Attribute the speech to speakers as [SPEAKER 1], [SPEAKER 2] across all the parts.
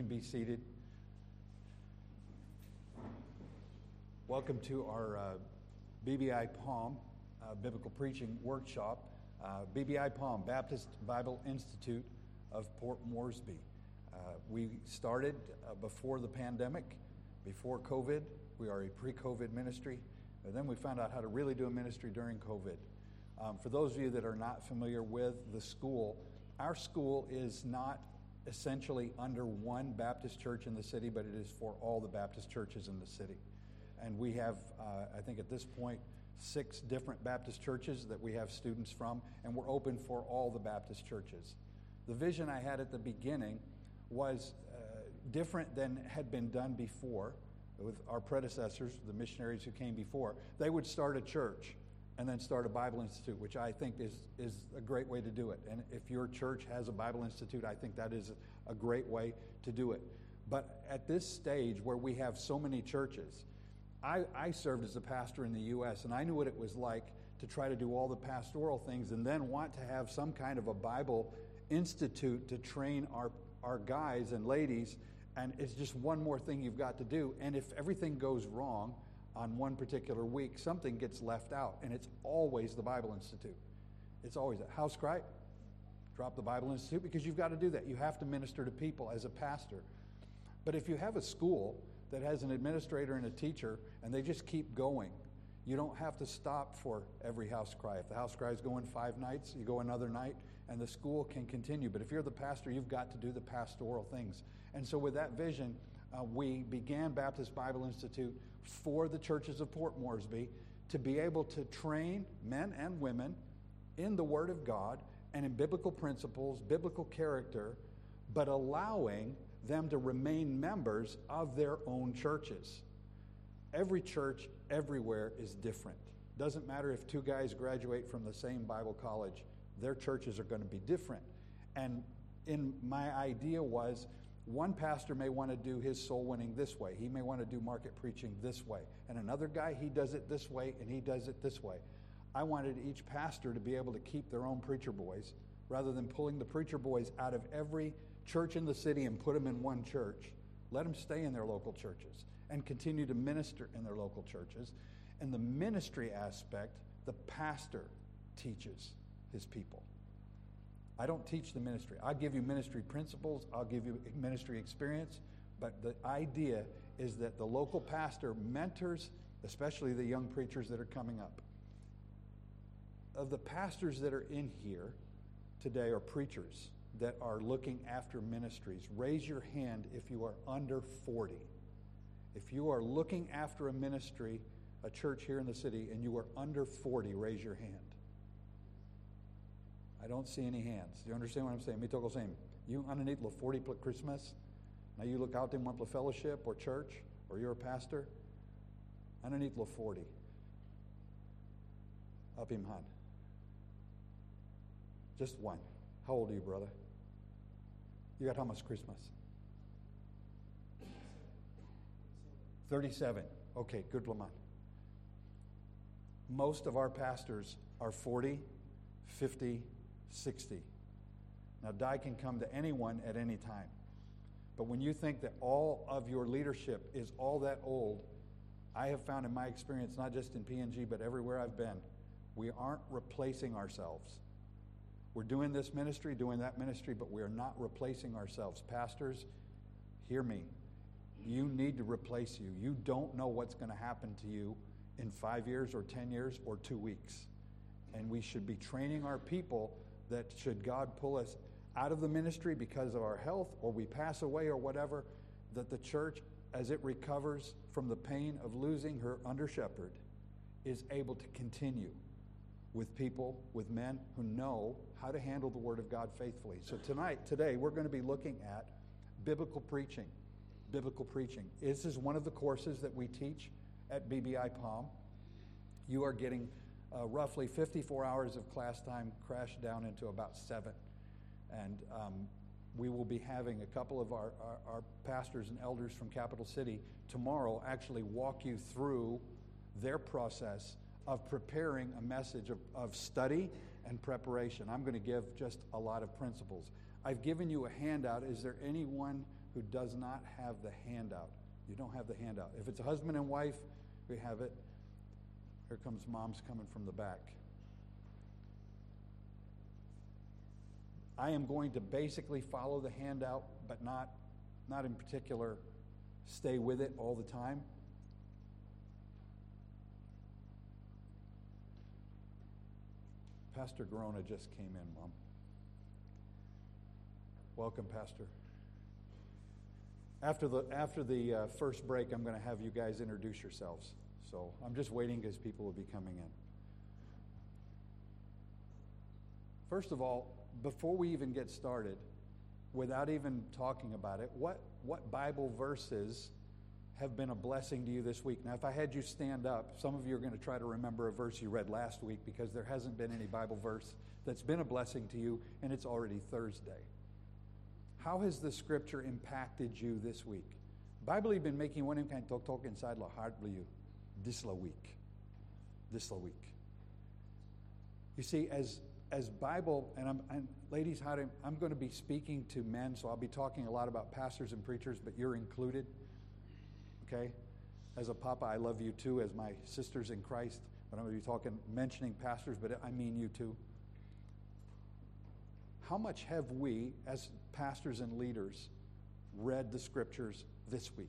[SPEAKER 1] can be seated. Welcome to our uh, BBI Palm uh, Biblical Preaching Workshop. Uh, BBI Palm, Baptist Bible Institute of Port Moresby. Uh, we started uh, before the pandemic, before COVID. We are a pre COVID ministry. And then we found out how to really do a ministry during COVID. Um, for those of you that are not familiar with the school, our school is not essentially under one Baptist church in the city, but it is for all the Baptist churches in the city. And we have, uh, I think at this point, six different Baptist churches that we have students from, and we're open for all the Baptist churches. The vision I had at the beginning was uh, different than had been done before with our predecessors, the missionaries who came before. They would start a church and then start a Bible Institute, which I think is, is a great way to do it. And if your church has a Bible Institute, I think that is a great way to do it. But at this stage where we have so many churches, I, I served as a pastor in the U.S., and I knew what it was like to try to do all the pastoral things and then want to have some kind of a Bible institute to train our, our guys and ladies. And it's just one more thing you've got to do. And if everything goes wrong on one particular week, something gets left out. And it's always the Bible Institute. It's always that. House cry, drop the Bible Institute because you've got to do that. You have to minister to people as a pastor. But if you have a school that has an administrator and a teacher and they just keep going, you don't have to stop for every house cry. If the house cry is going five nights, you go another night, and the school can continue. But if you're the pastor, you've got to do the pastoral things. And so, with that vision, uh, we began Baptist Bible Institute for the churches of Port Moresby to be able to train men and women in the Word of God and in biblical principles, biblical character, but allowing them to remain members of their own churches. Every church everywhere is different. Doesn't matter if two guys graduate from the same Bible college, their churches are going to be different. And in my idea was one pastor may want to do his soul winning this way. He may want to do market preaching this way. And another guy, he does it this way and he does it this way. I wanted each pastor to be able to keep their own preacher boys rather than pulling the preacher boys out of every church in the city and put them in one church. Let them stay in their local churches and continue to minister in their local churches. And the ministry aspect, the pastor teaches his people. I don't teach the ministry. I give you ministry principles, I'll give you ministry experience, but the idea is that the local pastor mentors, especially the young preachers that are coming up. Of the pastors that are in here today are preachers that are looking after ministries. Raise your hand if you are under 40. If you are looking after a ministry, a church here in the city, and you are under 40, raise your hand. I don't see any hands. Do you understand what I'm saying? Me toko saying, you underneath the 40 Christmas. Now you look out in one fellowship or church, or you're a pastor. Underneath the 40. Up him hand. Just one. How old are you, brother? You got how much Christmas? 37. Okay, good Lamont. Most of our pastors are 40, 50, 60. Now, die can come to anyone at any time. But when you think that all of your leadership is all that old, I have found in my experience, not just in PNG, but everywhere I've been, we aren't replacing ourselves. We're doing this ministry, doing that ministry, but we are not replacing ourselves. Pastors, hear me. You need to replace you. You don't know what's going to happen to you in five years or 10 years or two weeks. And we should be training our people that should God pull us out of the ministry because of our health or we pass away or whatever, that the church, as it recovers from the pain of losing her under shepherd, is able to continue with people, with men who know how to handle the Word of God faithfully. So tonight, today, we're going to be looking at biblical preaching. Biblical preaching. This is one of the courses that we teach at BBI Palm. You are getting uh, roughly 54 hours of class time crashed down into about seven. And um, we will be having a couple of our, our, our pastors and elders from Capital City tomorrow actually walk you through their process of preparing a message of, of study and preparation. I'm going to give just a lot of principles. I've given you a handout. Is there anyone who does not have the handout. You don't have the handout. If it's a husband and wife, we have it. Here comes mom's coming from the back. I am going to basically follow the handout, but not, not in particular stay with it all the time. Pastor Grona just came in, Mom. Welcome, Pastor. After the, after the uh, first break, I'm going to have you guys introduce yourselves. So I'm just waiting because people will be coming in. First of all, before we even get started, without even talking about it, what, what Bible verses have been a blessing to you this week? Now, if I had you stand up, some of you are going to try to remember a verse you read last week because there hasn't been any Bible verse that's been a blessing to you, and it's already Thursday. How has the scripture impacted you this week? Bible been making one kind talk talk inside heart you this la week. This la week. You see, as as Bible, and I'm, and ladies, how to, I'm going to be speaking to men, so I'll be talking a lot about pastors and preachers, but you're included. Okay? As a papa, I love you too, as my sisters in Christ, but I'm going to be talking, mentioning pastors, but I mean you too. How much have we, as pastors and leaders, read the scriptures this week?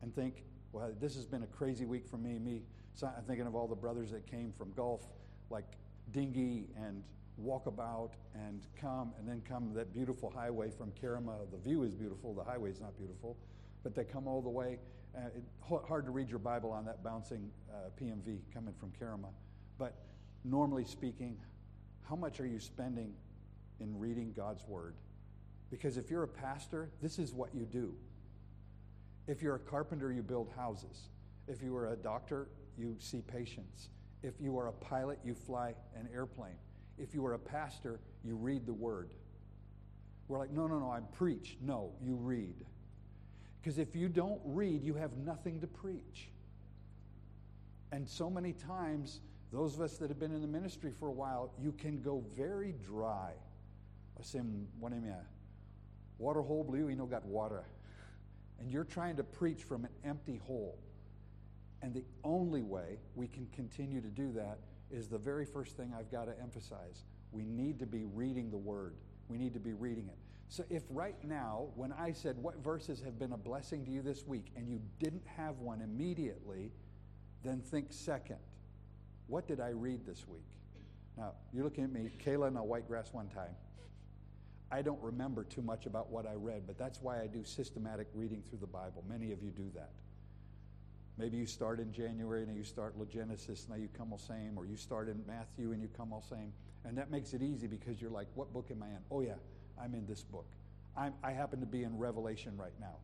[SPEAKER 1] And think, well, this has been a crazy week for me. Me, I'm thinking of all the brothers that came from Gulf, like dinghy and Walkabout and come, and then come that beautiful highway from Kerema. The view is beautiful, the highway is not beautiful, but they come all the way. Uh, it, hard to read your Bible on that bouncing uh, PMV coming from Kerema. But normally speaking, how much are you spending in reading God's Word? Because if you're a pastor, this is what you do. If you're a carpenter, you build houses. If you are a doctor, you see patients. If you are a pilot, you fly an airplane. If you are a pastor, you read the word. We're like, no, no, no, I preach. No, you read. Because if you don't read, you have nothing to preach. And so many times, those of us that have been in the ministry for a while, you can go very dry. Sim, what am Water hole blue, you know, got water. And you're trying to preach from an empty hole. And the only way we can continue to do that is the very first thing I've got to emphasize. We need to be reading the Word, we need to be reading it. So, if right now, when I said, What verses have been a blessing to you this week, and you didn't have one immediately, then think second. What did I read this week? Now, you're looking at me, Kayla and a Whitegrass one time. I don't remember too much about what I read, but that's why I do systematic reading through the Bible. Many of you do that. Maybe you start in January and you start Genesis, and now you come all same, or you start in Matthew and you come all same. And that makes it easy because you're like, what book am I in? Oh, yeah, I'm in this book. I'm, I happen to be in Revelation right now.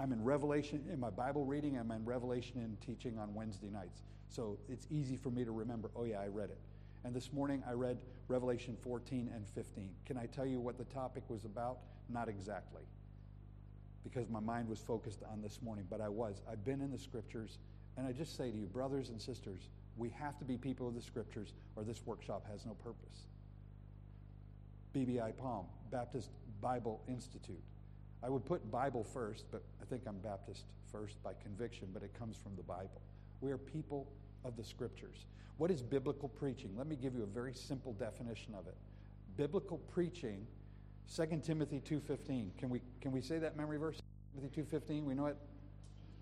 [SPEAKER 1] I'm in Revelation in my Bible reading, I'm in Revelation in teaching on Wednesday nights. So it's easy for me to remember, oh, yeah, I read it. And this morning I read Revelation 14 and 15. Can I tell you what the topic was about? Not exactly because my mind was focused on this morning, but I was. I've been in the scriptures, and I just say to you, brothers and sisters, we have to be people of the scriptures, or this workshop has no purpose. BBI Palm, Baptist Bible Institute. I would put Bible first, but I think I'm Baptist first by conviction, but it comes from the Bible. We are people of the scriptures. What is biblical preaching? Let me give you a very simple definition of it. Biblical preaching 2 Timothy 2.15. Can we, can we say that memory verse? Timothy 2.15, we know it.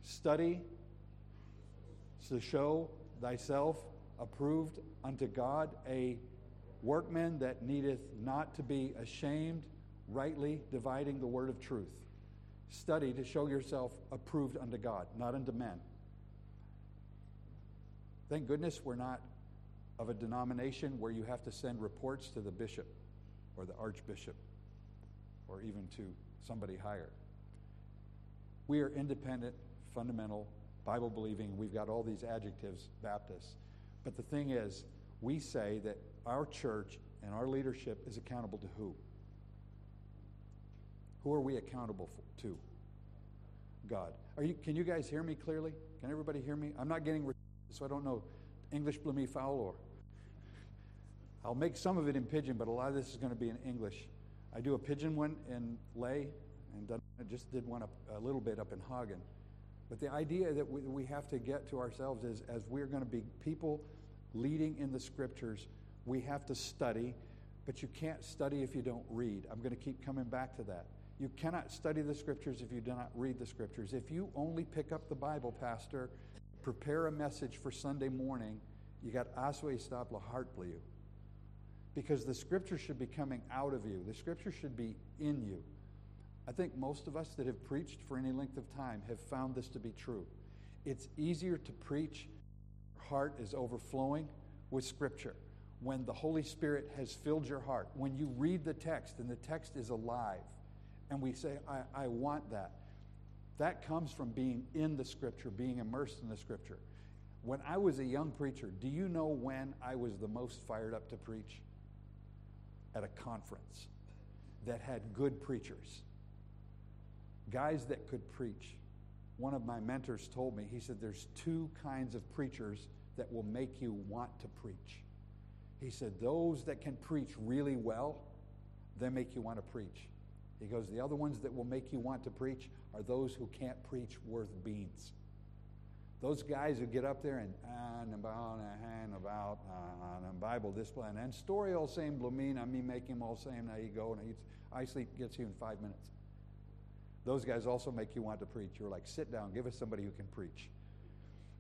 [SPEAKER 1] Study to show thyself approved unto God, a workman that needeth not to be ashamed, rightly dividing the word of truth. Study to show yourself approved unto God, not unto men. Thank goodness we're not of a denomination where you have to send reports to the bishop or the archbishop or even to somebody higher. We are independent, fundamental, Bible believing. We've got all these adjectives, Baptists. But the thing is, we say that our church and our leadership is accountable to who? Who are we accountable to? God. Are you, can you guys hear me clearly? Can everybody hear me? I'm not getting so I don't know English blew me foul or I'll make some of it in pidgin, but a lot of this is going to be in English. I do a pidgin one in Lae, and I just did one up, a little bit up in Hagen. But the idea that we, we have to get to ourselves is as we're going to be people leading in the scriptures, we have to study, but you can't study if you don't read. I'm going to keep coming back to that. You cannot study the scriptures if you do not read the scriptures. If you only pick up the Bible, Pastor, prepare a message for Sunday morning, you got aswe heart you. Because the scripture should be coming out of you. The scripture should be in you. I think most of us that have preached for any length of time have found this to be true. It's easier to preach, heart is overflowing with Scripture. When the Holy Spirit has filled your heart, when you read the text and the text is alive, and we say, I, I want that, that comes from being in the Scripture, being immersed in the Scripture. When I was a young preacher, do you know when I was the most fired up to preach? At a conference that had good preachers guys that could preach. One of my mentors told me, he said, There's two kinds of preachers that will make you want to preach. He said, Those that can preach really well, they make you want to preach. He goes, The other ones that will make you want to preach are those who can't preach worth beans. Those guys who get up there and and about and about and Bible display and story all same blumine, I mean make him all same, now you go and I sleep gets you in five minutes. Those guys also make you want to preach. You're like, sit down, give us somebody who can preach.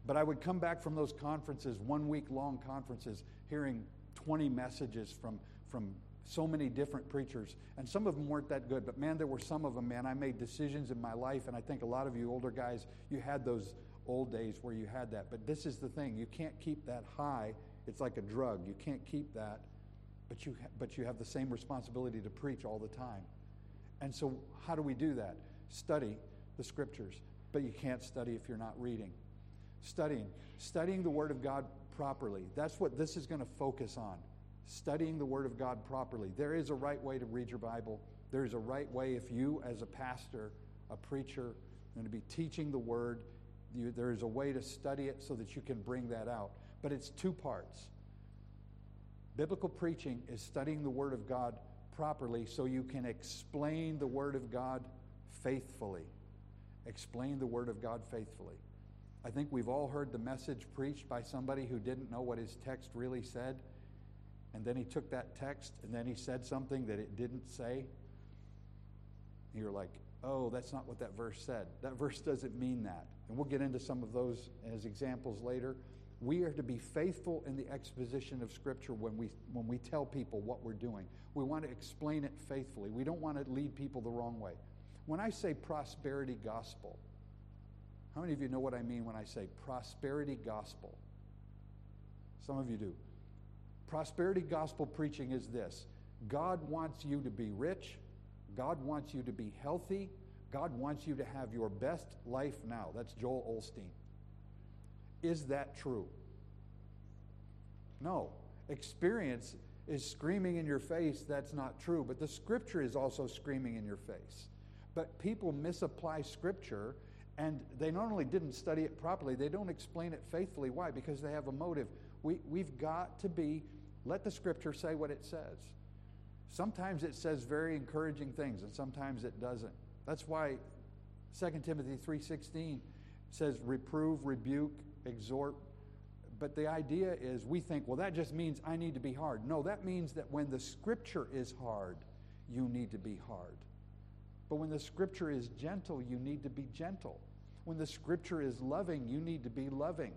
[SPEAKER 1] But I would come back from those conferences, one week long conferences, hearing 20 messages from, from so many different preachers. And some of them weren't that good, but man, there were some of them, man. I made decisions in my life, and I think a lot of you older guys, you had those old days where you had that. But this is the thing you can't keep that high. It's like a drug. You can't keep that, but you, ha- but you have the same responsibility to preach all the time. And so, how do we do that? study the scriptures, but you can't study if you're not reading. Studying, studying the Word of God properly. That's what this is going to focus on. Studying the Word of God properly. There is a right way to read your Bible. There is a right way if you, as a pastor, a preacher, going to be teaching the Word, you, there is a way to study it so that you can bring that out. But it's two parts. Biblical preaching is studying the Word of God properly so you can explain the Word of God faithfully. Explain the Word of God faithfully. I think we've all heard the message preached by somebody who didn't know what his text really said, and then he took that text and then he said something that it didn't say. You're like, oh, that's not what that verse said. That verse doesn't mean that. And we'll get into some of those as examples later. We are to be faithful in the exposition of Scripture when we, when we tell people what we're doing. We want to explain it faithfully. We don't want to lead people the wrong way. When I say prosperity gospel, how many of you know what I mean when I say prosperity gospel? Some of you do. Prosperity gospel preaching is this God wants you to be rich, God wants you to be healthy, God wants you to have your best life now. That's Joel Osteen. Is that true? No. Experience is screaming in your face that's not true, but the scripture is also screaming in your face. But people misapply Scripture, and they not only didn't study it properly, they don't explain it faithfully. Why? Because they have a motive. We, we've got to be, let the Scripture say what it says. Sometimes it says very encouraging things, and sometimes it doesn't. That's why 2 Timothy 3.16 says reprove, rebuke, exhort. But the idea is we think, well, that just means I need to be hard. No, that means that when the Scripture is hard, you need to be hard. But when the scripture is gentle, you need to be gentle. When the scripture is loving, you need to be loving.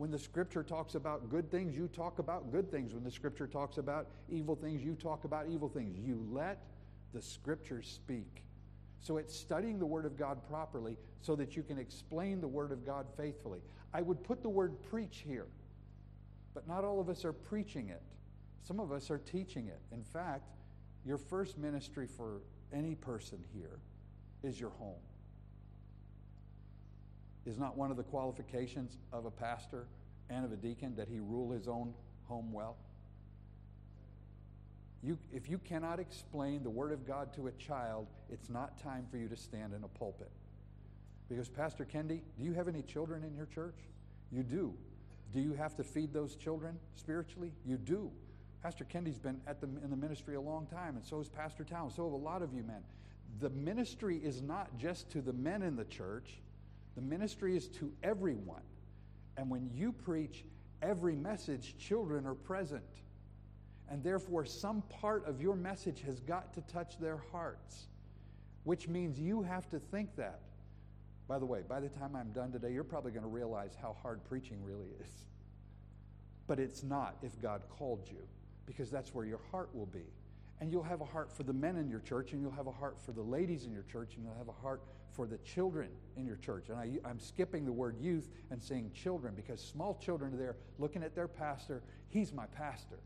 [SPEAKER 1] When the scripture talks about good things, you talk about good things. When the scripture talks about evil things, you talk about evil things. You let the scripture speak. So it's studying the Word of God properly so that you can explain the Word of God faithfully. I would put the word preach here, but not all of us are preaching it. Some of us are teaching it. In fact, your first ministry for any person here is your home. Is not one of the qualifications of a pastor and of a deacon that he rule his own home well? You, if you cannot explain the Word of God to a child, it's not time for you to stand in a pulpit. Because, Pastor Kendi, do you have any children in your church? You do. Do you have to feed those children spiritually? You do. Pastor Kendi's been at the, in the ministry a long time, and so has Pastor Town. So have a lot of you men. The ministry is not just to the men in the church, the ministry is to everyone. And when you preach every message, children are present. And therefore, some part of your message has got to touch their hearts, which means you have to think that. By the way, by the time I'm done today, you're probably going to realize how hard preaching really is. But it's not if God called you, because that's where your heart will be. And you'll have a heart for the men in your church, and you'll have a heart for the ladies in your church, and you'll have a heart for the children in your church. And I, am skipping the word youth and saying children because small children are there looking at their pastor. He's my pastor.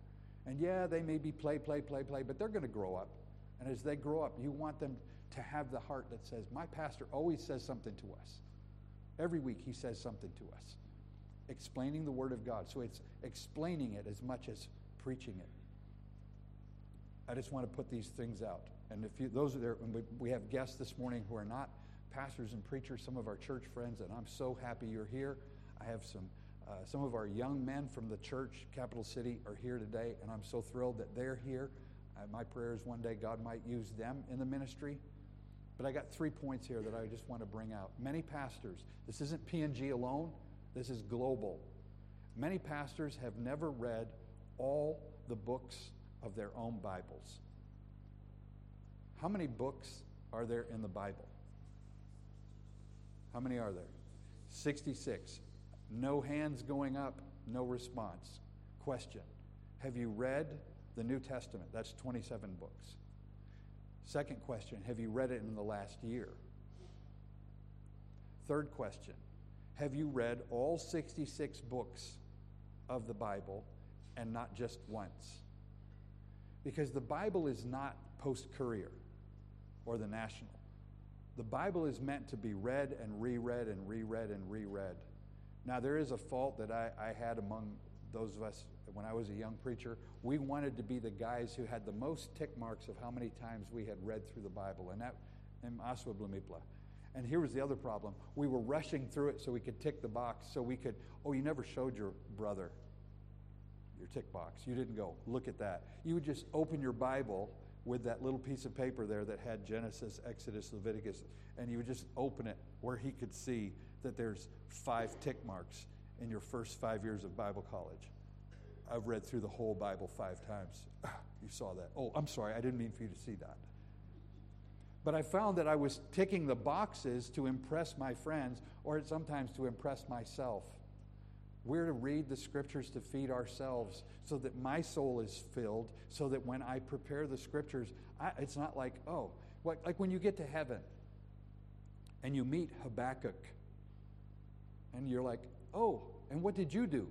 [SPEAKER 1] And yeah, they may be play, play, play, play, but they're going to grow up. And as they grow up, you want them to have the heart that says, My pastor always says something to us. Every week he says something to us, explaining the Word of God. So it's explaining it as much as preaching it. I just want to put these things out. And if you, those are there, we have guests this morning who are not pastors and preachers, some of our church friends, and I'm so happy you're here. I have some, uh, some of our young men from the church, Capital City, are here today, and I'm so thrilled that they're here. Uh, my prayer is one day God might use them in the ministry. But I got three points here that I just want to bring out. Many pastors, this isn't PNG alone, this is global. Many pastors have never read all the books of their own Bibles. How many books are there in the Bible? How many are there? 66. No hands going up, no response. Question Have you read the New Testament? That's 27 books. Second question Have you read it in the last year? Third question Have you read all 66 books of the Bible and not just once? Because the Bible is not post courier or the national. The Bible is meant to be read and reread and reread and reread. Now, there is a fault that I, I had among those of us when I was a young preacher. We wanted to be the guys who had the most tick marks of how many times we had read through the Bible, and that in Aswa Blumipla. And here was the other problem. We were rushing through it so we could tick the box, so we could, oh, you never showed your brother your tick box. You didn't go, look at that. You would just open your Bible with that little piece of paper there that had Genesis, Exodus, Leviticus, and you would just open it where he could see that there's five tick marks in your first five years of Bible college. I've read through the whole Bible five times. Ah, you saw that. Oh, I'm sorry, I didn't mean for you to see that. But I found that I was ticking the boxes to impress my friends or sometimes to impress myself. We're to read the scriptures to feed ourselves so that my soul is filled, so that when I prepare the scriptures, I, it's not like, oh, like when you get to heaven and you meet Habakkuk and you're like, oh, and what did you do?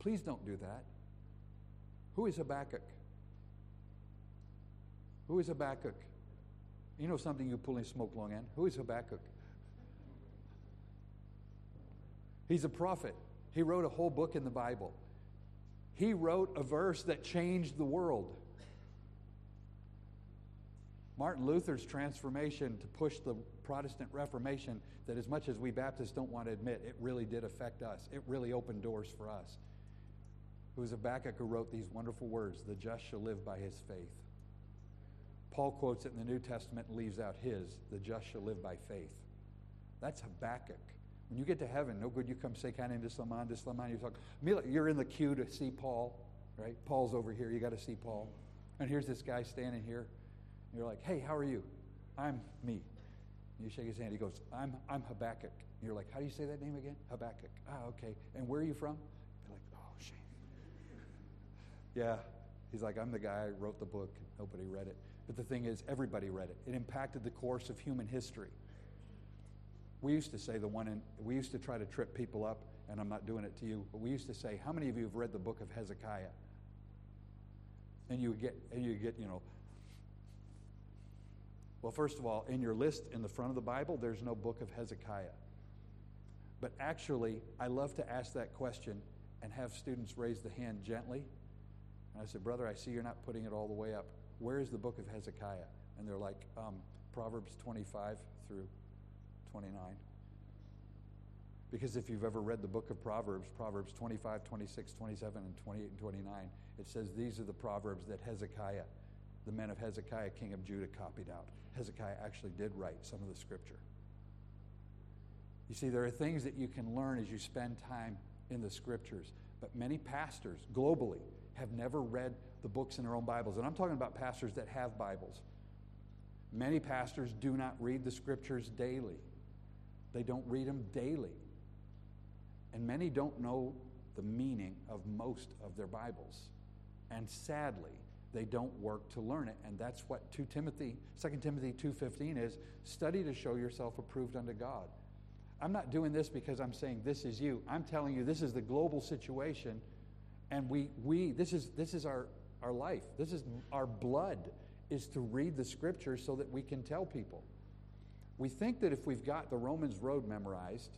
[SPEAKER 1] Please don't do that. Who is Habakkuk? Who is Habakkuk? You know something you pulling smoke long end? Who is Habakkuk? He's a prophet. He wrote a whole book in the Bible. He wrote a verse that changed the world. Martin Luther's transformation to push the Protestant Reformation, that as much as we Baptists don't want to admit, it really did affect us. It really opened doors for us. It was Habakkuk who wrote these wonderful words the just shall live by his faith. Paul quotes it in the New Testament and leaves out his the just shall live by faith. That's Habakkuk. When you get to heaven, no good you come say kind into Slaman, to Slaman. You talk, Amelia, you're in the queue to see Paul, right? Paul's over here. You got to see Paul. And here's this guy standing here. You're like, hey, how are you? I'm me. You shake his hand. He goes, I'm, I'm Habakkuk. You're like, how do you say that name again? Habakkuk. Ah, okay. And where are you from? You're like, oh, shame. yeah. He's like, I'm the guy who wrote the book. Nobody read it. But the thing is, everybody read it. It impacted the course of human history. We used to say the one in, we used to try to trip people up, and I'm not doing it to you, but we used to say, How many of you have read the book of Hezekiah? And you get, and you get, you know, well, first of all, in your list in the front of the Bible, there's no book of Hezekiah. But actually, I love to ask that question and have students raise the hand gently. And I said, Brother, I see you're not putting it all the way up. Where is the book of Hezekiah? And they're like, um, Proverbs 25 through 29. Because if you've ever read the book of Proverbs, Proverbs 25, 26, 27, and 28 and 29, it says these are the Proverbs that Hezekiah, the men of Hezekiah, king of Judah, copied out. Hezekiah actually did write some of the scripture. You see, there are things that you can learn as you spend time in the scriptures, but many pastors globally have never read the books in their own Bibles. And I'm talking about pastors that have Bibles. Many pastors do not read the scriptures daily, they don't read them daily. And many don't know the meaning of most of their Bibles. And sadly, they don't work to learn it. And that's what 2 Timothy, 2 Timothy 2.15 is, study to show yourself approved unto God. I'm not doing this because I'm saying this is you. I'm telling you this is the global situation. And we, we this is, this is our, our life. This is our blood is to read the scriptures so that we can tell people. We think that if we've got the Romans road memorized,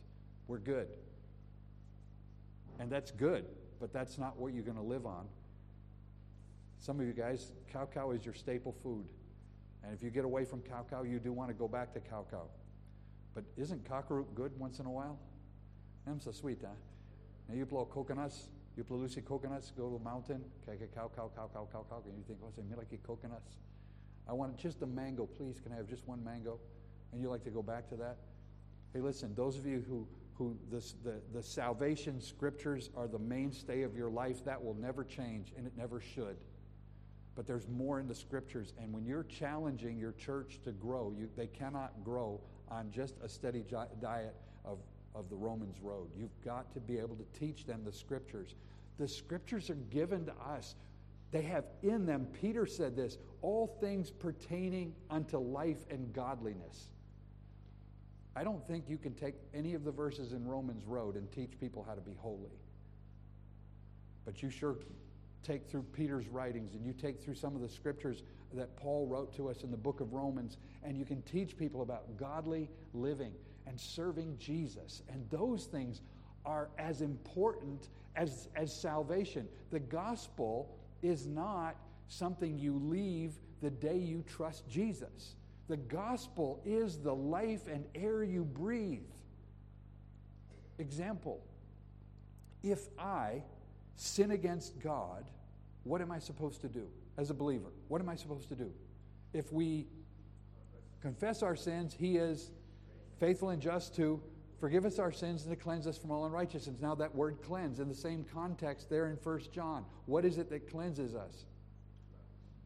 [SPEAKER 1] we're good. And that's good, but that's not what you're going to live on. Some of you guys, cow cow is your staple food. And if you get away from cow cow, you do want to go back to cow cow. But isn't cockroot good once in a while? I'm so sweet, huh? Now you blow coconuts, you blow Lucy coconuts, go to a mountain, cow, cow, cow, cow, cow, cow, cow, and you think, oh, say, like coconuts. I want just a mango, please. Can I have just one mango? And you like to go back to that? Hey, listen, those of you who, who this, the, the salvation scriptures are the mainstay of your life, that will never change, and it never should. But there's more in the scriptures, and when you're challenging your church to grow, you, they cannot grow on just a steady diet of, of the Romans road. You've got to be able to teach them the scriptures. The scriptures are given to us. They have in them, Peter said this, all things pertaining unto life and godliness. I don't think you can take any of the verses in Romans Road and teach people how to be holy. But you sure take through Peter's writings and you take through some of the scriptures that Paul wrote to us in the book of Romans, and you can teach people about godly living and serving Jesus. And those things are as important as, as salvation. The gospel is not something you leave the day you trust Jesus. The gospel is the life and air you breathe. Example if I sin against God, what am I supposed to do as a believer? What am I supposed to do? If we confess our sins, He is faithful and just to forgive us our sins and to cleanse us from all unrighteousness. Now, that word cleanse, in the same context there in 1 John, what is it that cleanses us?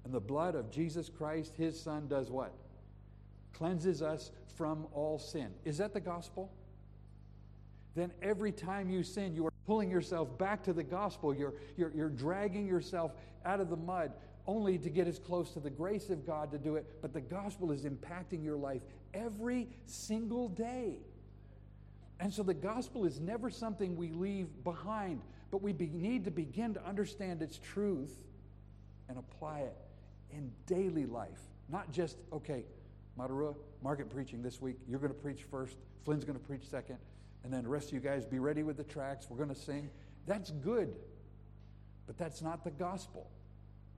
[SPEAKER 1] And the blood of Jesus Christ, His Son, does what? Cleanses us from all sin. Is that the gospel? Then every time you sin, you are pulling yourself back to the gospel. You're, you're, you're dragging yourself out of the mud only to get as close to the grace of God to do it. But the gospel is impacting your life every single day. And so the gospel is never something we leave behind, but we be, need to begin to understand its truth and apply it in daily life. Not just, okay, Matarua, market preaching this week. You're going to preach first. Flynn's going to preach second. And then the rest of you guys be ready with the tracks. We're going to sing. That's good. But that's not the gospel.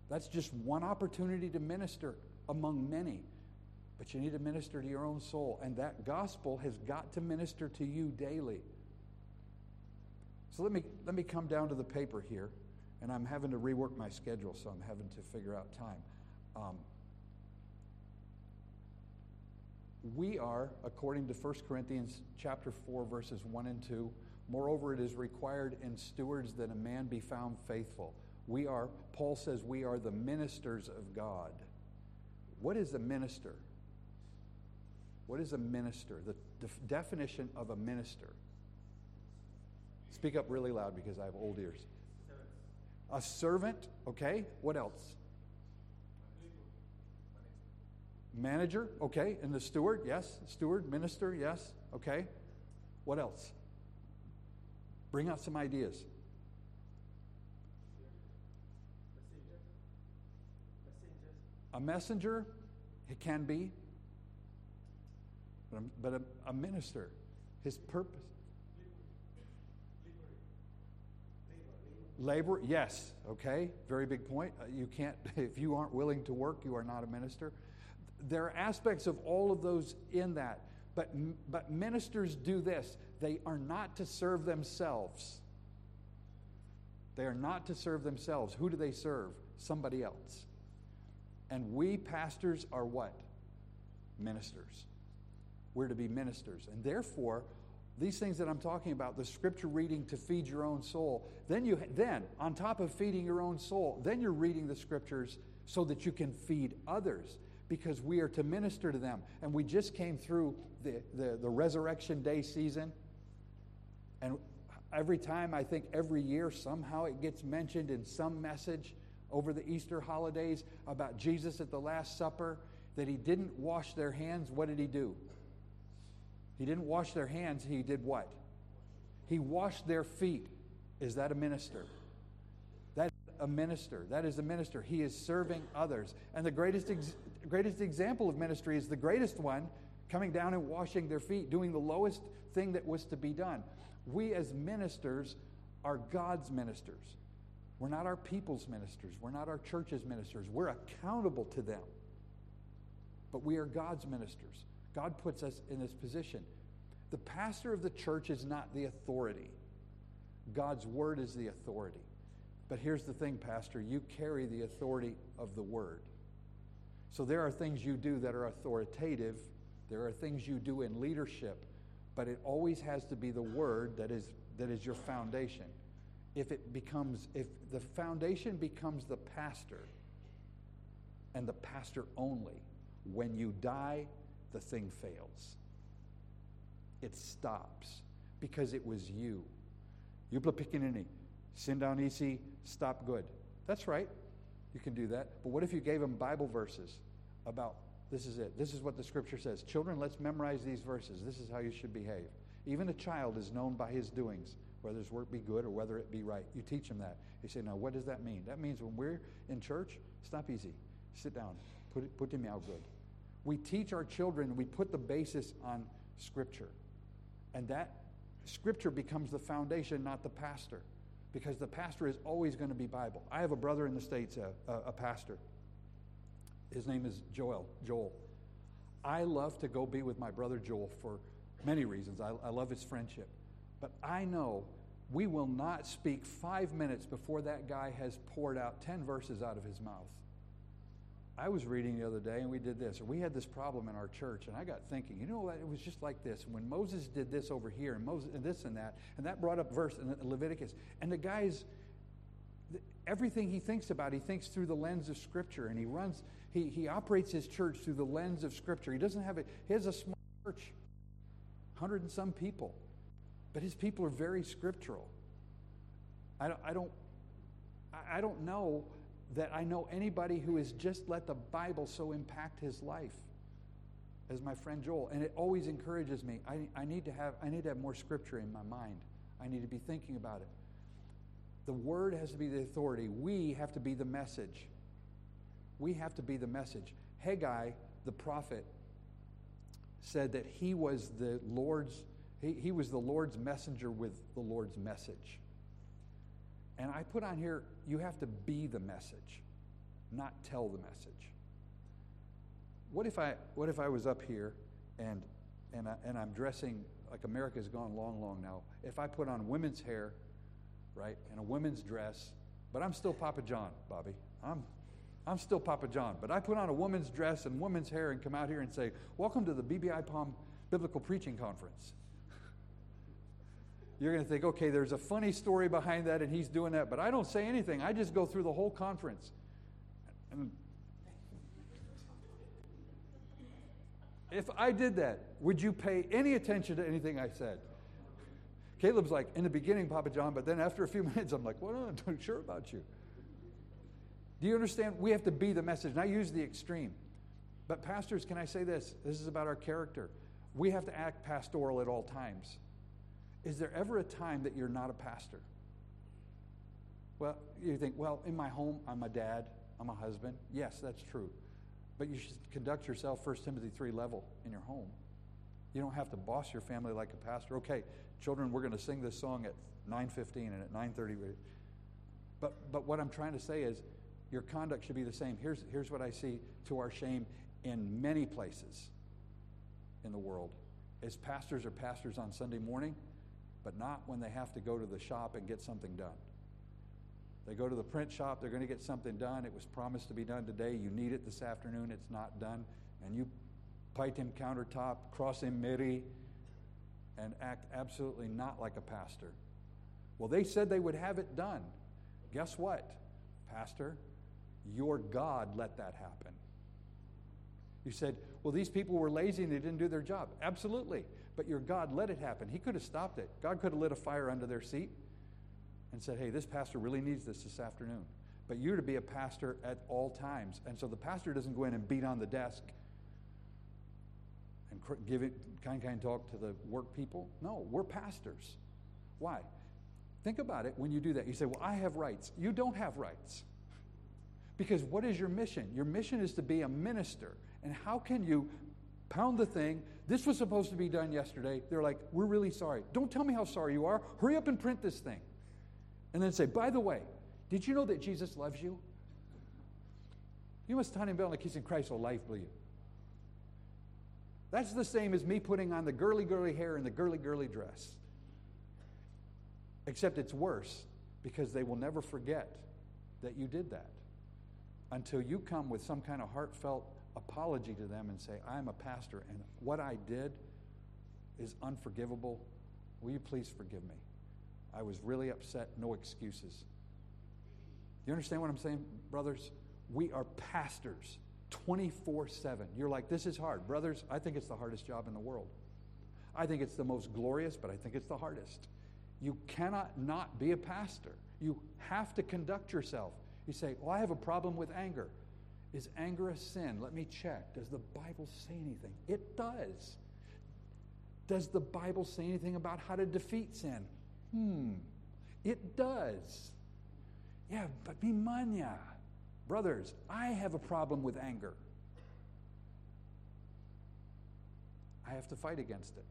[SPEAKER 1] That's just one opportunity to minister among many. But you need to minister to your own soul. And that gospel has got to minister to you daily. So let me, let me come down to the paper here. And I'm having to rework my schedule, so I'm having to figure out time. Um, we are, according to 1 Corinthians chapter 4, verses 1 and 2, moreover, it is required in stewards that a man be found faithful. We are, Paul says, we are the ministers of God. What is a minister? What is a minister? The def- definition of a minister. Speak up really loud because I have old ears. A servant, okay. What else? Manager, okay. And the steward, yes. Steward, minister, yes. Okay. What else? Bring out some ideas. A messenger, it can be, but a, but a, a minister, his purpose. Labor, yes, okay, very big point. Uh, you can't, if you aren't willing to work, you are not a minister. There are aspects of all of those in that, But, but ministers do this they are not to serve themselves. They are not to serve themselves. Who do they serve? Somebody else. And we pastors are what? Ministers. We're to be ministers. And therefore, these things that I'm talking about, the scripture reading to feed your own soul, then you then on top of feeding your own soul, then you're reading the scriptures so that you can feed others because we are to minister to them. And we just came through the, the, the resurrection day season. And every time, I think every year, somehow it gets mentioned in some message over the Easter holidays about Jesus at the Last Supper that he didn't wash their hands. What did he do? He didn't wash their hands. He did what? He washed their feet. Is that a minister? That's a minister. That is a minister. He is serving others. And the greatest, ex- greatest example of ministry is the greatest one coming down and washing their feet, doing the lowest thing that was to be done. We as ministers are God's ministers. We're not our people's ministers. We're not our church's ministers. We're accountable to them. But we are God's ministers. God puts us in this position. The pastor of the church is not the authority, God's word is the authority. But here's the thing, Pastor you carry the authority of the word. So there are things you do that are authoritative, there are things you do in leadership, but it always has to be the word that is, that is your foundation. If it becomes, if the foundation becomes the pastor and the pastor only, when you die, the thing fails. It stops because it was you. Yupla Pikinini, sin down easy, stop good. That's right. You can do that. But what if you gave them Bible verses about this is it? This is what the scripture says. Children, let's memorize these verses. This is how you should behave. Even a child is known by his doings, whether his work be good or whether it be right. You teach him that. You say, now, what does that mean? That means when we're in church, stop easy. Sit down. Put, put him out good. We teach our children, we put the basis on Scripture. And that Scripture becomes the foundation, not the pastor, because the pastor is always going to be Bible. I have a brother in the States, a, a, a pastor. His name is Joel. Joel. I love to go be with my brother Joel for many reasons. I, I love his friendship. But I know we will not speak five minutes before that guy has poured out 10 verses out of his mouth. I was reading the other day, and we did this, we had this problem in our church, and I got thinking, you know what? It was just like this. When Moses did this over here, and Moses and this and that, and that brought up verse in Leviticus, and the guy's everything he thinks about, he thinks through the lens of Scripture, and he runs, he he operates his church through the lens of Scripture. He doesn't have a he has a small church, hundred and some people, but his people are very scriptural. I don't I don't I don't know that I know anybody who has just let the Bible so impact his life as my friend Joel. And it always encourages me. I, I, need to have, I need to have more scripture in my mind. I need to be thinking about it. The word has to be the authority. We have to be the message. We have to be the message. Haggai, the prophet, said that he was the Lord's, he, he was the Lord's messenger with the Lord's message. And I put on here, you have to be the message, not tell the message. What if I, what if I was up here and, and, I, and I'm dressing like America's gone long, long now? If I put on women's hair, right, and a women's dress, but I'm still Papa John, Bobby. I'm, I'm still Papa John. But I put on a woman's dress and woman's hair and come out here and say, Welcome to the BBI Palm Biblical Preaching Conference you're going to think, okay, there's a funny story behind that and he's doing that, but I don't say anything. I just go through the whole conference. And if I did that, would you pay any attention to anything I said? Caleb's like, in the beginning, Papa John, but then after a few minutes, I'm like, well, I'm not sure about you. Do you understand? We have to be the message. And I use the extreme. But, pastors, can I say this? This is about our character. We have to act pastoral at all times. Is there ever a time that you're not a pastor? Well, you think, well, in my home, I'm a dad, I'm a husband. Yes, that's true. But you should conduct yourself 1 Timothy 3 level in your home. You don't have to boss your family like a pastor. Okay, children, we're going to sing this song at 9:15 and at 9:30. But but what I'm trying to say is your conduct should be the same. Here's here's what I see to our shame in many places in the world As pastors are pastors on Sunday morning, but not when they have to go to the shop and get something done. They go to the print shop, they're going to get something done. It was promised to be done today. You need it this afternoon, it's not done. And you pite him countertop, cross him miri, and act absolutely not like a pastor. Well, they said they would have it done. Guess what, Pastor? Your God let that happen. You said, well, these people were lazy and they didn't do their job. Absolutely. But your God let it happen. He could have stopped it. God could have lit a fire under their seat and said, hey, this pastor really needs this this afternoon. But you're to be a pastor at all times. And so the pastor doesn't go in and beat on the desk and give it kind kind talk to the work people. No, we're pastors. Why? Think about it when you do that. You say, Well, I have rights. You don't have rights. Because what is your mission? Your mission is to be a minister. And how can you pound the thing? This was supposed to be done yesterday. They're like, We're really sorry. Don't tell me how sorry you are. Hurry up and print this thing. And then say, By the way, did you know that Jesus loves you? You must tell him about the kissing Christ will life, will you? That's the same as me putting on the girly, girly hair and the girly, girly dress. Except it's worse because they will never forget that you did that until you come with some kind of heartfelt apology to them and say, I'm a pastor and what I did is unforgivable. Will you please forgive me? I was really upset. No excuses. You understand what I'm saying, brothers? We are pastors 24 7. You're like, this is hard. Brothers, I think it's the hardest job in the world. I think it's the most glorious, but I think it's the hardest. You cannot not be a pastor. You have to conduct yourself. You say, Well, I have a problem with anger. Is anger a sin? Let me check. Does the Bible say anything? It does. Does the Bible say anything about how to defeat sin? Hmm, it does. Yeah, but be manya. Brothers, I have a problem with anger. I have to fight against it.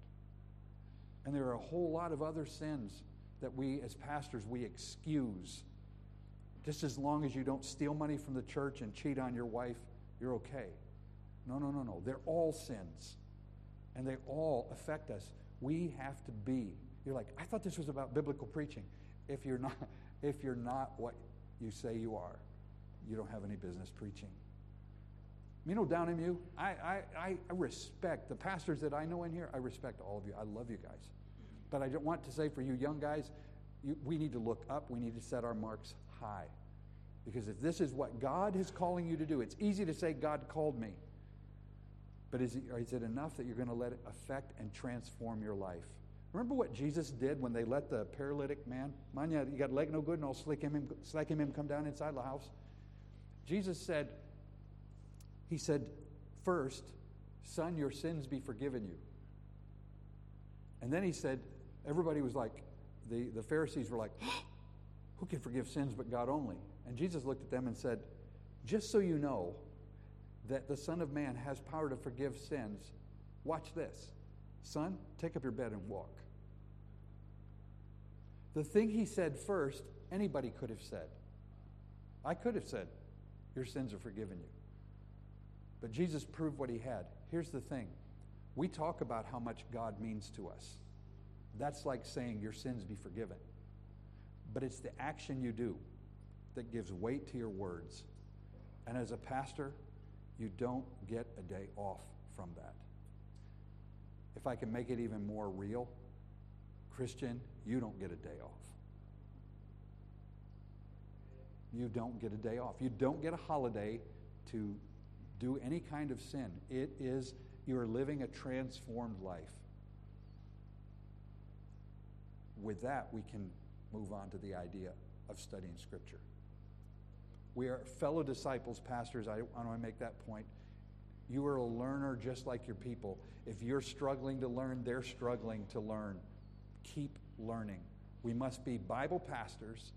[SPEAKER 1] And there are a whole lot of other sins that we as pastors we excuse. Just as long as you don't steal money from the church and cheat on your wife, you're okay. No, no, no, no. They're all sins. And they all affect us. We have to be. You're like, I thought this was about biblical preaching. If you're not, if you're not what you say you are, you don't have any business preaching. You know, down in you, I, I, I respect the pastors that I know in here. I respect all of you. I love you guys. But I don't want to say for you young guys, you, we need to look up. We need to set our marks high. Because if this is what God is calling you to do, it's easy to say, God called me. But is it, enough that you're going to let it affect and transform your life? Remember what Jesus did when they let the paralytic man, man, you got leg no good, and I'll slick him, slack him, him come down inside the house. Jesus said, He said, first, son, your sins be forgiven you. And then he said, everybody was like, the, the Pharisees were like, who can forgive sins but God only? And Jesus looked at them and said, just so you know that the Son of Man has power to forgive sins, watch this. Son, take up your bed and walk. The thing he said first, anybody could have said. I could have said, Your sins are forgiven you. But Jesus proved what he had. Here's the thing we talk about how much God means to us. That's like saying, Your sins be forgiven. But it's the action you do that gives weight to your words. And as a pastor, you don't get a day off from that. If I can make it even more real, Christian, you don't get a day off. You don't get a day off. You don't get a holiday to do any kind of sin. It is, you are living a transformed life. With that, we can move on to the idea of studying Scripture. We are fellow disciples, pastors. I, I want to make that point. You are a learner just like your people. If you're struggling to learn, they're struggling to learn. Keep learning. We must be Bible pastors,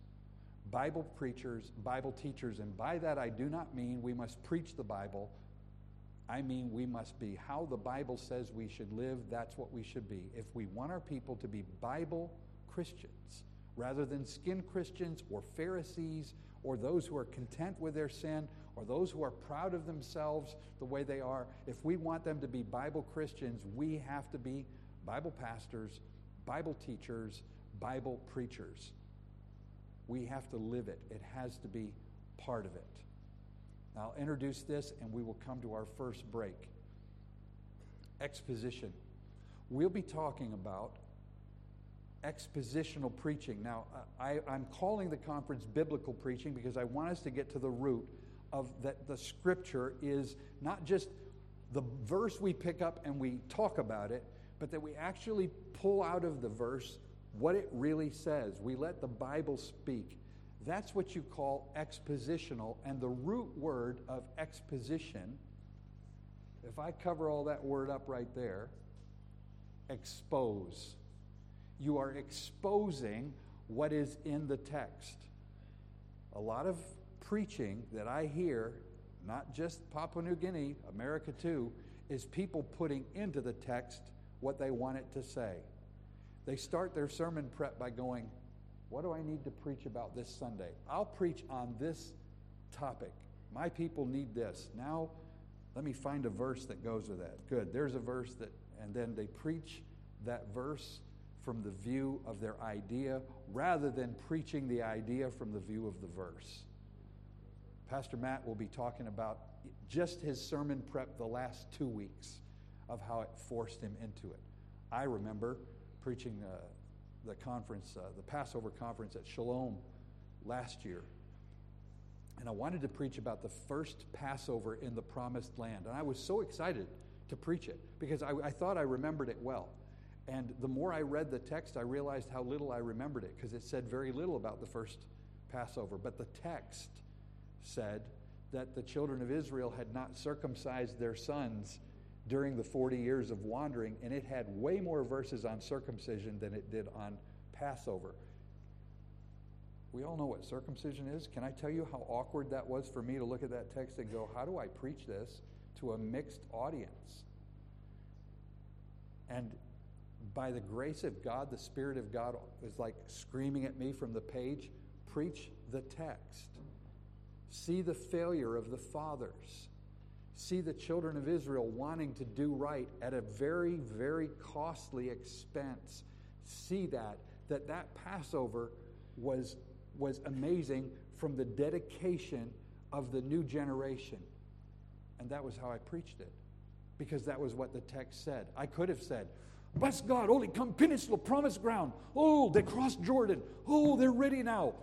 [SPEAKER 1] Bible preachers, Bible teachers, and by that I do not mean we must preach the Bible. I mean we must be how the Bible says we should live, that's what we should be. If we want our people to be Bible Christians rather than skin Christians or Pharisees or those who are content with their sin or those who are proud of themselves the way they are, if we want them to be Bible Christians, we have to be Bible pastors, Bible teachers, Bible preachers. We have to live it, it has to be part of it. I'll introduce this and we will come to our first break. Exposition. We'll be talking about expositional preaching. Now, I, am calling the conference biblical preaching because I want us to get to the root of that the scripture is not just the verse we pick up and we talk about it, but that we actually pull out of the verse what it really says. We let the Bible speak. That's what you call expositional. And the root word of exposition, if I cover all that word up right there, expose. You are exposing what is in the text. A lot of preaching that I hear, not just Papua New Guinea, America too, is people putting into the text what they want it to say. They start their sermon prep by going, What do I need to preach about this Sunday? I'll preach on this topic. My people need this. Now, let me find a verse that goes with that. Good. There's a verse that, and then they preach that verse from the view of their idea rather than preaching the idea from the view of the verse. Pastor Matt will be talking about just his sermon prep the last two weeks of how it forced him into it. I remember preaching uh, the conference, uh, the Passover conference at Shalom last year. And I wanted to preach about the first Passover in the promised land. And I was so excited to preach it because I, I thought I remembered it well. And the more I read the text, I realized how little I remembered it because it said very little about the first Passover. But the text said that the children of Israel had not circumcised their sons during the 40 years of wandering, and it had way more verses on circumcision than it did on Passover. We all know what circumcision is. Can I tell you how awkward that was for me to look at that text and go, how do I preach this to a mixed audience? And by the grace of God, the Spirit of God is like screaming at me from the page preach the text. See the failure of the fathers. See the children of Israel wanting to do right at a very, very costly expense. See that, that that Passover was, was amazing from the dedication of the new generation. And that was how I preached it, because that was what the text said. I could have said, Bless God, Holy come peninsula, promised ground. Oh, they crossed Jordan. Oh, they're ready now.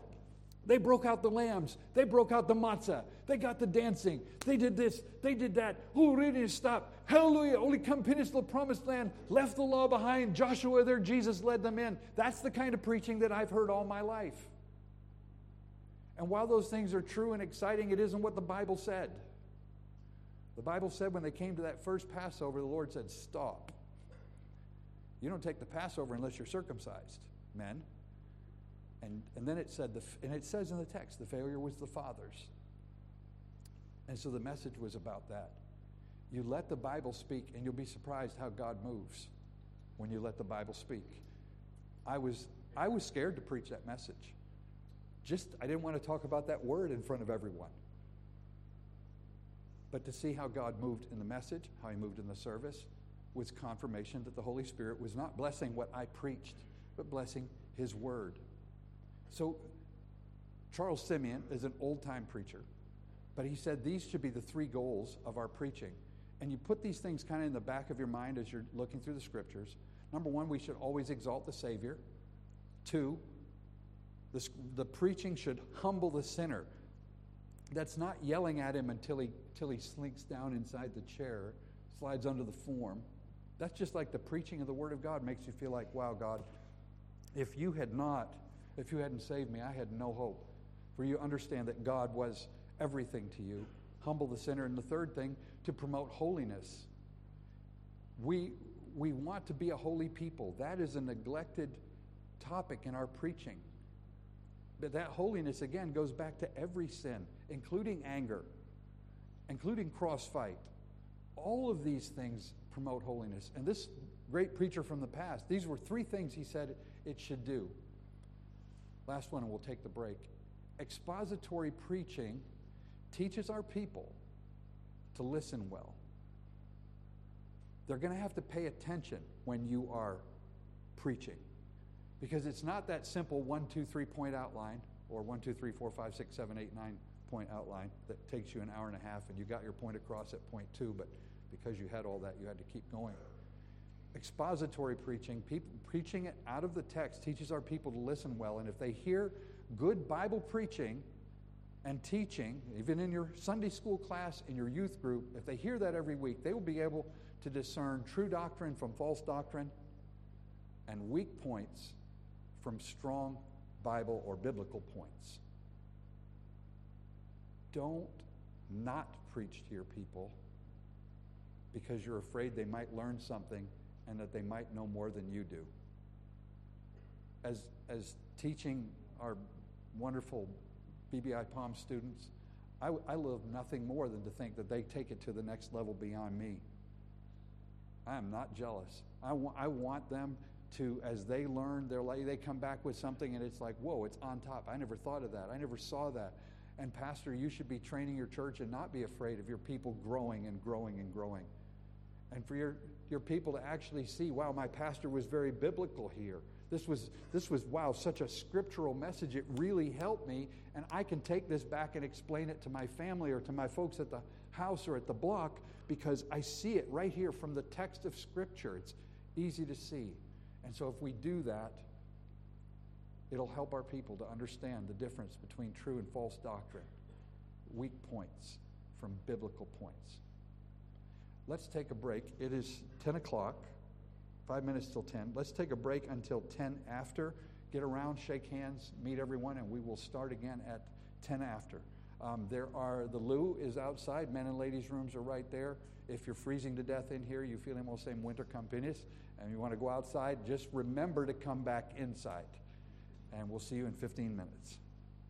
[SPEAKER 1] They broke out the lambs. They broke out the matzah. They got the dancing. They did this. They did that. Oh, ready to stop. Hallelujah. Only come peninsula, promised land. Left the law behind. Joshua there. Jesus led them in. That's the kind of preaching that I've heard all my life. And while those things are true and exciting, it isn't what the Bible said. The Bible said when they came to that first Passover, the Lord said, Stop. You don't take the Passover unless you're circumcised, men. And, and then it said, the, and it says in the text, the failure was the fathers. And so the message was about that. You let the Bible speak, and you'll be surprised how God moves when you let the Bible speak. I was, I was scared to preach that message. Just, I didn't want to talk about that word in front of everyone. But to see how God moved in the message, how He moved in the service, was confirmation that the Holy Spirit was not blessing what I preached, but blessing His Word. So, Charles Simeon is an old time preacher, but he said these should be the three goals of our preaching. And you put these things kind of in the back of your mind as you're looking through the scriptures. Number one, we should always exalt the Savior. Two, the, the preaching should humble the sinner. That's not yelling at him until he, until he slinks down inside the chair, slides under the form. That's just like the preaching of the Word of God makes you feel like, wow, God, if you had not, if you hadn't saved me, I had no hope. For you understand that God was everything to you. Humble the sinner. And the third thing, to promote holiness. We, we want to be a holy people. That is a neglected topic in our preaching. But that holiness, again, goes back to every sin, including anger, including crossfight. All of these things promote holiness. And this great preacher from the past, these were three things he said it should do. Last one, and we'll take the break. Expository preaching teaches our people to listen well. They're going to have to pay attention when you are preaching because it's not that simple one, two, three point outline or one, two, three, four, five, six, seven, eight, nine point outline that takes you an hour and a half and you got your point across at point two, but because you had all that, you had to keep going. Expository preaching, preaching it out of the text, teaches our people to listen well. And if they hear good Bible preaching and teaching, even in your Sunday school class, in your youth group, if they hear that every week, they will be able to discern true doctrine from false doctrine and weak points from strong Bible or biblical points. Don't not preach to your people because you're afraid they might learn something and that they might know more than you do. As, as teaching our wonderful BBI Palm students, I, I love nothing more than to think that they take it to the next level beyond me. I am not jealous. I, wa- I want them to, as they learn, they're like, they come back with something and it's like, whoa, it's on top. I never thought of that. I never saw that. And, Pastor, you should be training your church and not be afraid of your people growing and growing and growing. And for your, your people to actually see, wow, my pastor was very biblical here. This was, this was, wow, such a scriptural message. It really helped me. And I can take this back and explain it to my family or to my folks at the house or at the block because I see it right here from the text of Scripture. It's easy to see. And so if we do that, it'll help our people to understand the difference between true and false doctrine, weak points from biblical points. Let's take a break. It is 10 o'clock, five minutes till 10. Let's take a break until 10 after. Get around, shake hands, meet everyone, and we will start again at 10 after. Um, there are, the loo is outside. Men and ladies' rooms are right there. If you're freezing to death in here, you feel the same winter campinis, and you want to go outside, just remember to come back inside. And we'll see you in 15 minutes.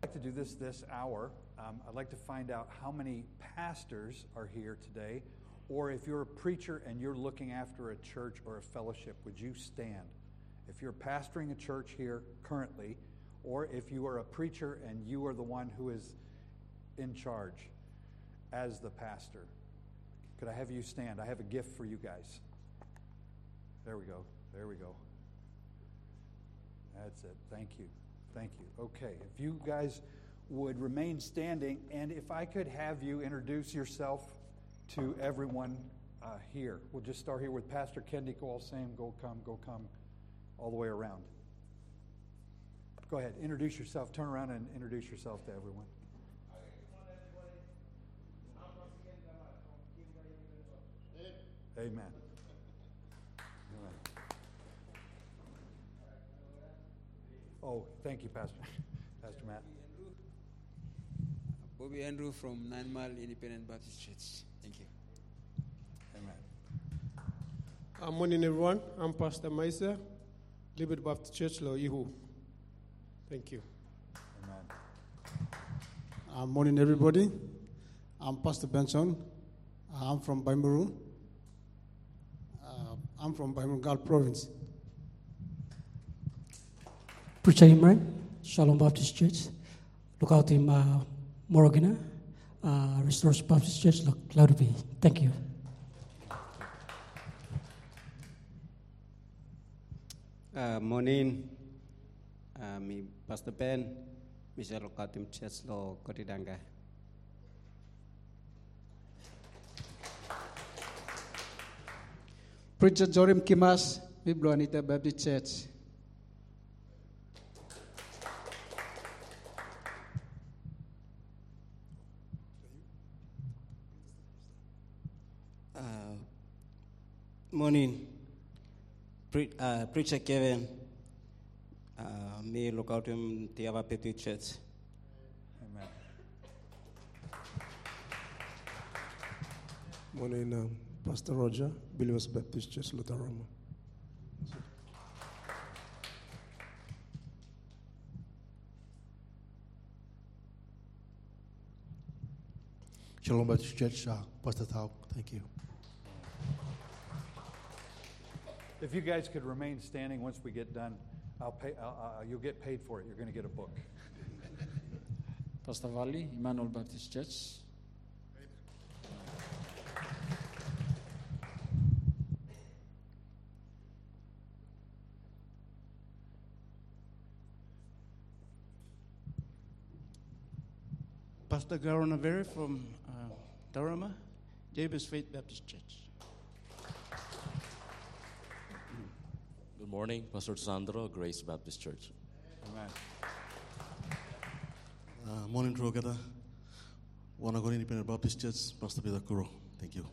[SPEAKER 1] I'd like to do this this hour. Um, I'd like to find out how many pastors are here today, or if you're a preacher and you're looking after a church or a fellowship, would you stand? If you're pastoring a church here currently, or if you are a preacher and you are the one who is in charge as the pastor. Could I have you stand? I have a gift for you guys. There we go. There we go. That's it. Thank you. Thank you. Okay. If you guys would remain standing, and if I could have you introduce yourself to everyone uh, here. We'll just start here with Pastor Kendi. Go all same. Go come. Go come. All the way around. Go ahead. Introduce yourself. Turn around and introduce yourself to everyone. Amen. Oh, thank you, Pastor. Pastor Matt.
[SPEAKER 2] Bobby Andrew from Nine Mile Independent Baptist Church. Thank you.
[SPEAKER 1] Amen.
[SPEAKER 3] Good morning, everyone. I'm Pastor Maisa, Liberty Baptist Church, Loihu. Thank you.
[SPEAKER 1] Amen.
[SPEAKER 4] Uh, morning, everybody. I'm Pastor Benson. I'm from Baimaru. Uh, I'm from Baimagal Province.
[SPEAKER 5] Preacher Imran, Shalom Baptist Church, look out in uh, Morogana, uh, Restoration Baptist Church, Cloudby. Thank you.
[SPEAKER 6] Uh, morning, uh, mi Pastor Ben, Michelle Katim Church lo Kotidanga.
[SPEAKER 7] Preacher Jorim Kimas, Biblo Anita Baptist Church.
[SPEAKER 6] Morning, Pre- uh, Preacher Kevin, uh, me Lokautim Tiava Baptist Church.
[SPEAKER 1] Amen.
[SPEAKER 8] Morning, um, Pastor Roger, Believers Baptist Church, Lutarama.
[SPEAKER 9] Shalom Baptist Church, uh, Pastor Tao, thank you.
[SPEAKER 1] If you guys could remain standing once we get done, I'll pay, uh, you'll get paid for it. You're going to get a book.
[SPEAKER 10] Pastor Valley, Emmanuel Baptist Church.
[SPEAKER 7] Pastor Garon Averi from uh, Darama, Jabez Faith Baptist Church.
[SPEAKER 10] Good morning, Pastor Sandro, Grace Baptist Church.
[SPEAKER 1] Amen.
[SPEAKER 9] Uh, morning, Drogata. Wanagori Independent Baptist Church, Pastor Peter Kuro. Thank you.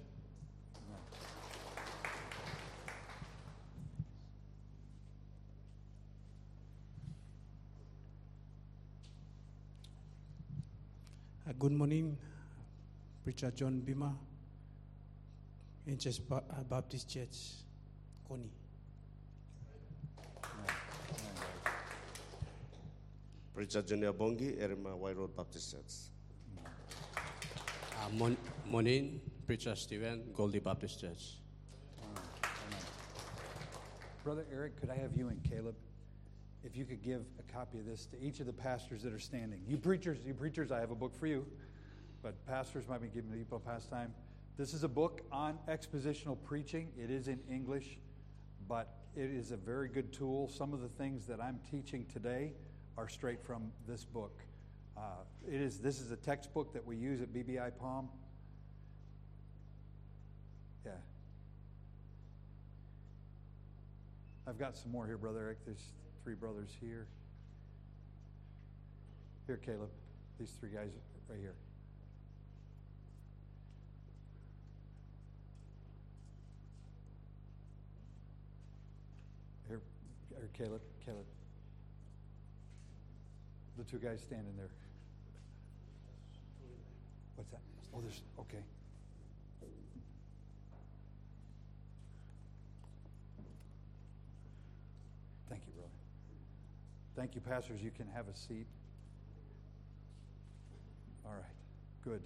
[SPEAKER 3] Uh, good morning, Preacher John Bima, Inches Ba- uh, Baptist Church, Koni.
[SPEAKER 11] Preacher Junior Bongi, Erima Y Road Baptist Church.
[SPEAKER 6] Uh, mon- morning, Preacher Stephen, Goldie Baptist Church.
[SPEAKER 1] Brother Eric, could I have you and Caleb, if you could give a copy of this to each of the pastors that are standing? You preachers, you preachers, I have a book for you, but pastors might be giving people pastime. This is a book on expositional preaching. It is in English, but it is a very good tool. Some of the things that I'm teaching today are straight from this book. Uh, it is. This is a textbook that we use at BBI Palm. Yeah. I've got some more here, Brother Eric. There's three brothers here. Here, Caleb. These three guys right here. Here, Caleb. Caleb. The two guys standing there. What's that? Oh, there's, okay. Thank you, brother. Thank you, pastors. You can have a seat. All right, good.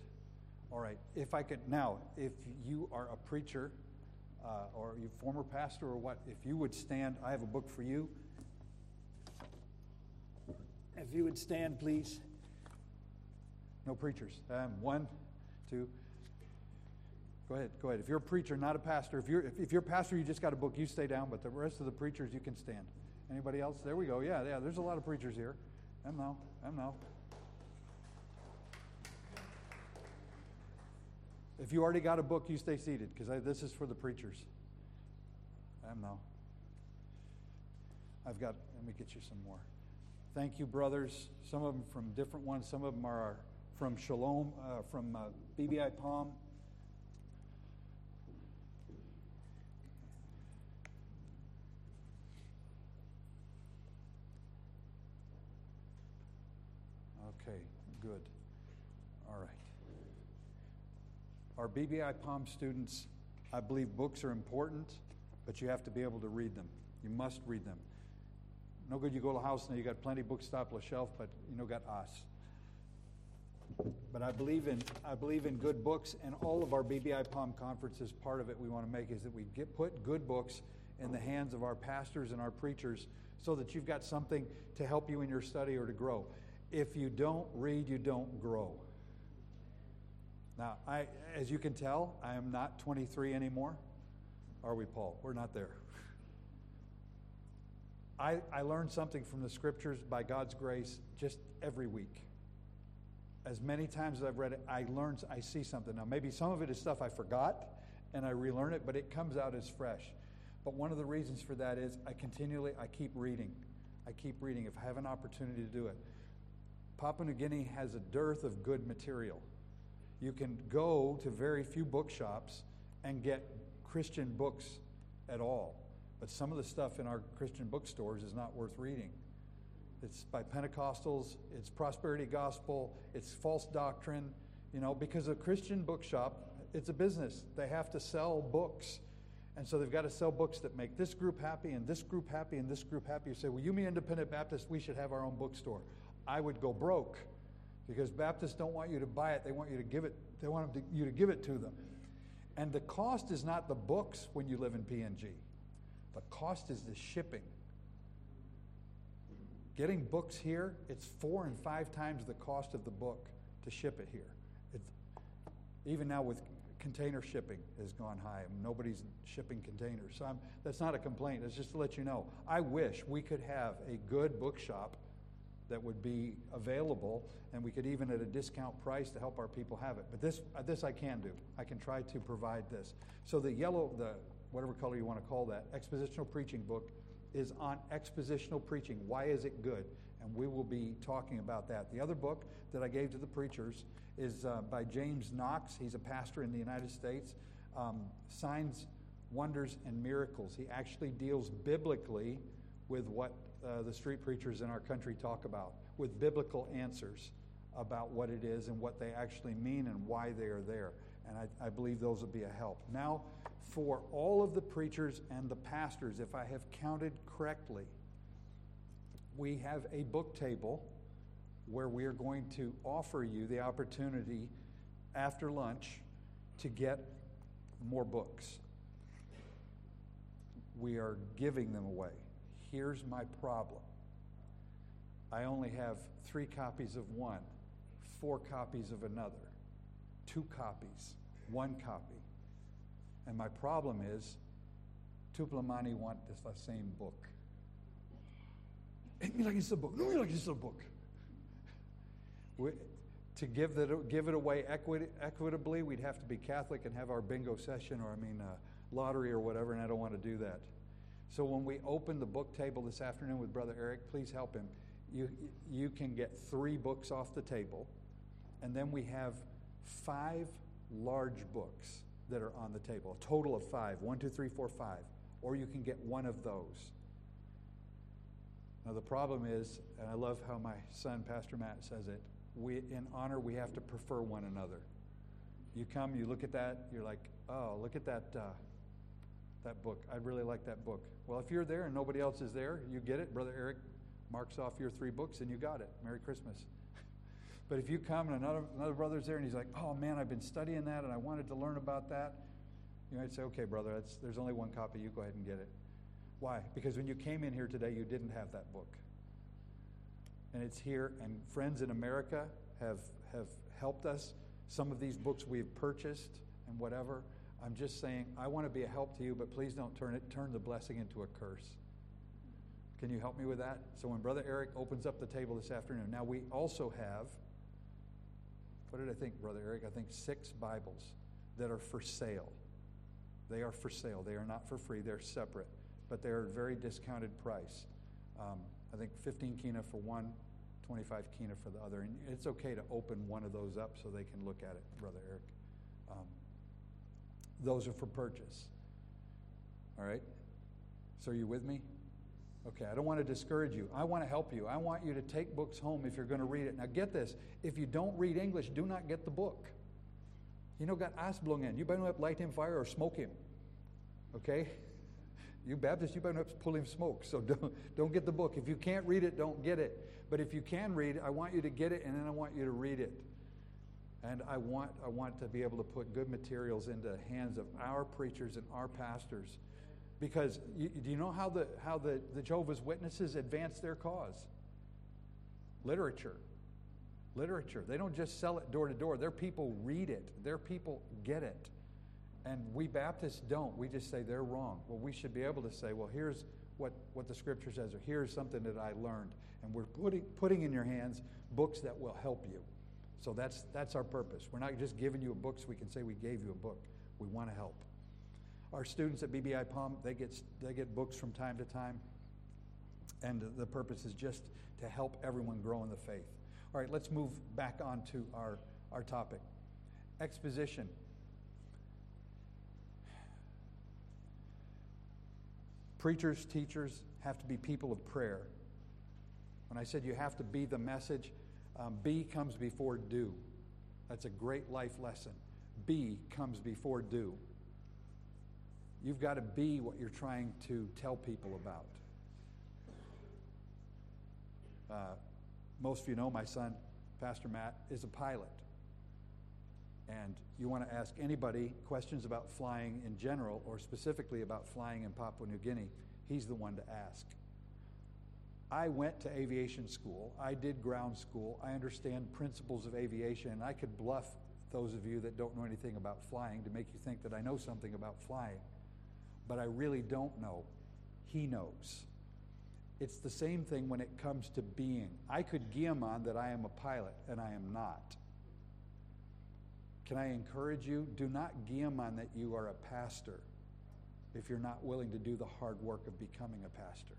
[SPEAKER 1] All right, if I could now, if you are a preacher uh, or you former pastor or what, if you would stand, I have a book for you. If you would stand, please. No preachers. Um, one, two. Go ahead. Go ahead. If you're a preacher, not a pastor, if you're if, if you're a pastor, you just got a book. You stay down. But the rest of the preachers, you can stand. Anybody else? There we go. Yeah, yeah. There's a lot of preachers here. Them now. Them now. If you already got a book, you stay seated because this is for the preachers. Them now. I've got. Let me get you some more. Thank you, brothers. Some of them from different ones. Some of them are from Shalom, uh, from uh, BBI Palm. Okay, good. All right. Our BBI Palm students, I believe books are important, but you have to be able to read them. You must read them. No good you go to a house and you got plenty of books stopped on the shelf, but you know got us. But I believe in I believe in good books, and all of our BBI Palm conferences. Part of it we want to make is that we get put good books in the hands of our pastors and our preachers, so that you've got something to help you in your study or to grow. If you don't read, you don't grow. Now, I, as you can tell, I am not 23 anymore. Are we, Paul? We're not there. I, I learn something from the scriptures by God's grace just every week. As many times as I've read it, I learn, I see something. Now, maybe some of it is stuff I forgot and I relearn it, but it comes out as fresh. But one of the reasons for that is I continually, I keep reading. I keep reading if I have an opportunity to do it. Papua New Guinea has a dearth of good material. You can go to very few bookshops and get Christian books at all. But some of the stuff in our Christian bookstores is not worth reading. It's by Pentecostals, it's prosperity gospel, it's false doctrine, you know, because a Christian bookshop, it's a business. They have to sell books. And so they've got to sell books that make this group happy and this group happy and this group happy. You say, well, you mean independent Baptist, we should have our own bookstore. I would go broke because Baptists don't want you to buy it, they want you to give it, they want you to give it to them. And the cost is not the books when you live in PNG. The cost is the shipping. Getting books here, it's four and five times the cost of the book to ship it here. It's, even now with container shipping has gone high. Nobody's shipping containers. So I'm, that's not a complaint. It's just to let you know. I wish we could have a good bookshop that would be available, and we could even at a discount price to help our people have it. But this, this I can do. I can try to provide this. So the yellow, the whatever color you want to call that, expositional preaching book is on expositional preaching. Why is it good? And we will be talking about that. The other book that I gave to the preachers is uh, by James Knox. He's a pastor in the United States. Um, Signs, Wonders, and Miracles. He actually deals biblically with what uh, the street preachers in our country talk about, with biblical answers about what it is and what they actually mean and why they are there. And I, I believe those will be a help. Now, for all of the preachers and the pastors, if I have counted correctly, we have a book table where we are going to offer you the opportunity after lunch to get more books. We are giving them away. Here's my problem I only have three copies of one, four copies of another, two copies, one copy. And my problem is, Tuplamani want this the same book. Ain't me like it's a book. No, me like it's a book. We, to give, that, give it away equit, equitably, we'd have to be Catholic and have our bingo session or, I mean, uh, lottery or whatever, and I don't want to do that. So when we open the book table this afternoon with Brother Eric, please help him. You, you can get three books off the table, and then we have five large books that are on the table, a total of five one, two, three, four, five. Or you can get one of those. Now, the problem is, and I love how my son, Pastor Matt, says it we, in honor, we have to prefer one another. You come, you look at that, you're like, oh, look at that, uh, that book. I'd really like that book. Well, if you're there and nobody else is there, you get it. Brother Eric marks off your three books and you got it. Merry Christmas. But if you come and another, another brother's there and he's like, oh man, I've been studying that and I wanted to learn about that, you might say, okay, brother, there's only one copy. You go ahead and get it. Why? Because when you came in here today, you didn't have that book and it's here. And friends in America have, have helped us. Some of these books we've purchased and whatever. I'm just saying, I want to be a help to you, but please don't turn it, turn the blessing into a curse. Can you help me with that? So when Brother Eric opens up the table this afternoon, now we also have, what did I think, Brother Eric? I think six Bibles that are for sale. They are for sale. They are not for free. They're separate, but they are a very discounted price. Um, I think 15 kina for one, 25 kina for the other. And it's okay to open one of those up so they can look at it, Brother Eric. Um, those are for purchase. All right? So are you with me? Okay, I don't want to discourage you. I want to help you. I want you to take books home if you're going to read it. Now, get this if you don't read English, do not get the book. You know, got asblungen. You better not light him fire or smoke him. Okay? You Baptists, you better not pull him smoke. So don't, don't get the book. If you can't read it, don't get it. But if you can read, I want you to get it and then I want you to read it. And I want, I want to be able to put good materials into the hands of our preachers and our pastors. Because you, do you know how, the, how the, the Jehovah's Witnesses advance their cause? Literature. Literature. They don't just sell it door to door. Their people read it, their people get it. And we Baptists don't. We just say they're wrong. Well, we should be able to say, well, here's what, what the scripture says, or here's something that I learned. And we're putting, putting in your hands books that will help you. So that's, that's our purpose. We're not just giving you a book so we can say we gave you a book. We want to help. Our students at BBI Palm, they get, they get books from time to time. And the purpose is just to help everyone grow in the faith. All right, let's move back on to our, our topic. Exposition. Preachers, teachers have to be people of prayer. When I said you have to be the message, um, be comes before do. That's a great life lesson. Be comes before do. You've got to be what you're trying to tell people about. Uh, most of you know my son, Pastor Matt, is a pilot. And you want to ask anybody questions about flying in general or specifically about flying in Papua New Guinea, he's the one to ask. I went to aviation school. I did ground school. I understand principles of aviation. I could bluff those of you that don't know anything about flying to make you think that I know something about flying. But I really don't know. He knows. It's the same thing when it comes to being. I could gim on that I am a pilot, and I am not. Can I encourage you? Do not gim on that you are a pastor if you're not willing to do the hard work of becoming a pastor.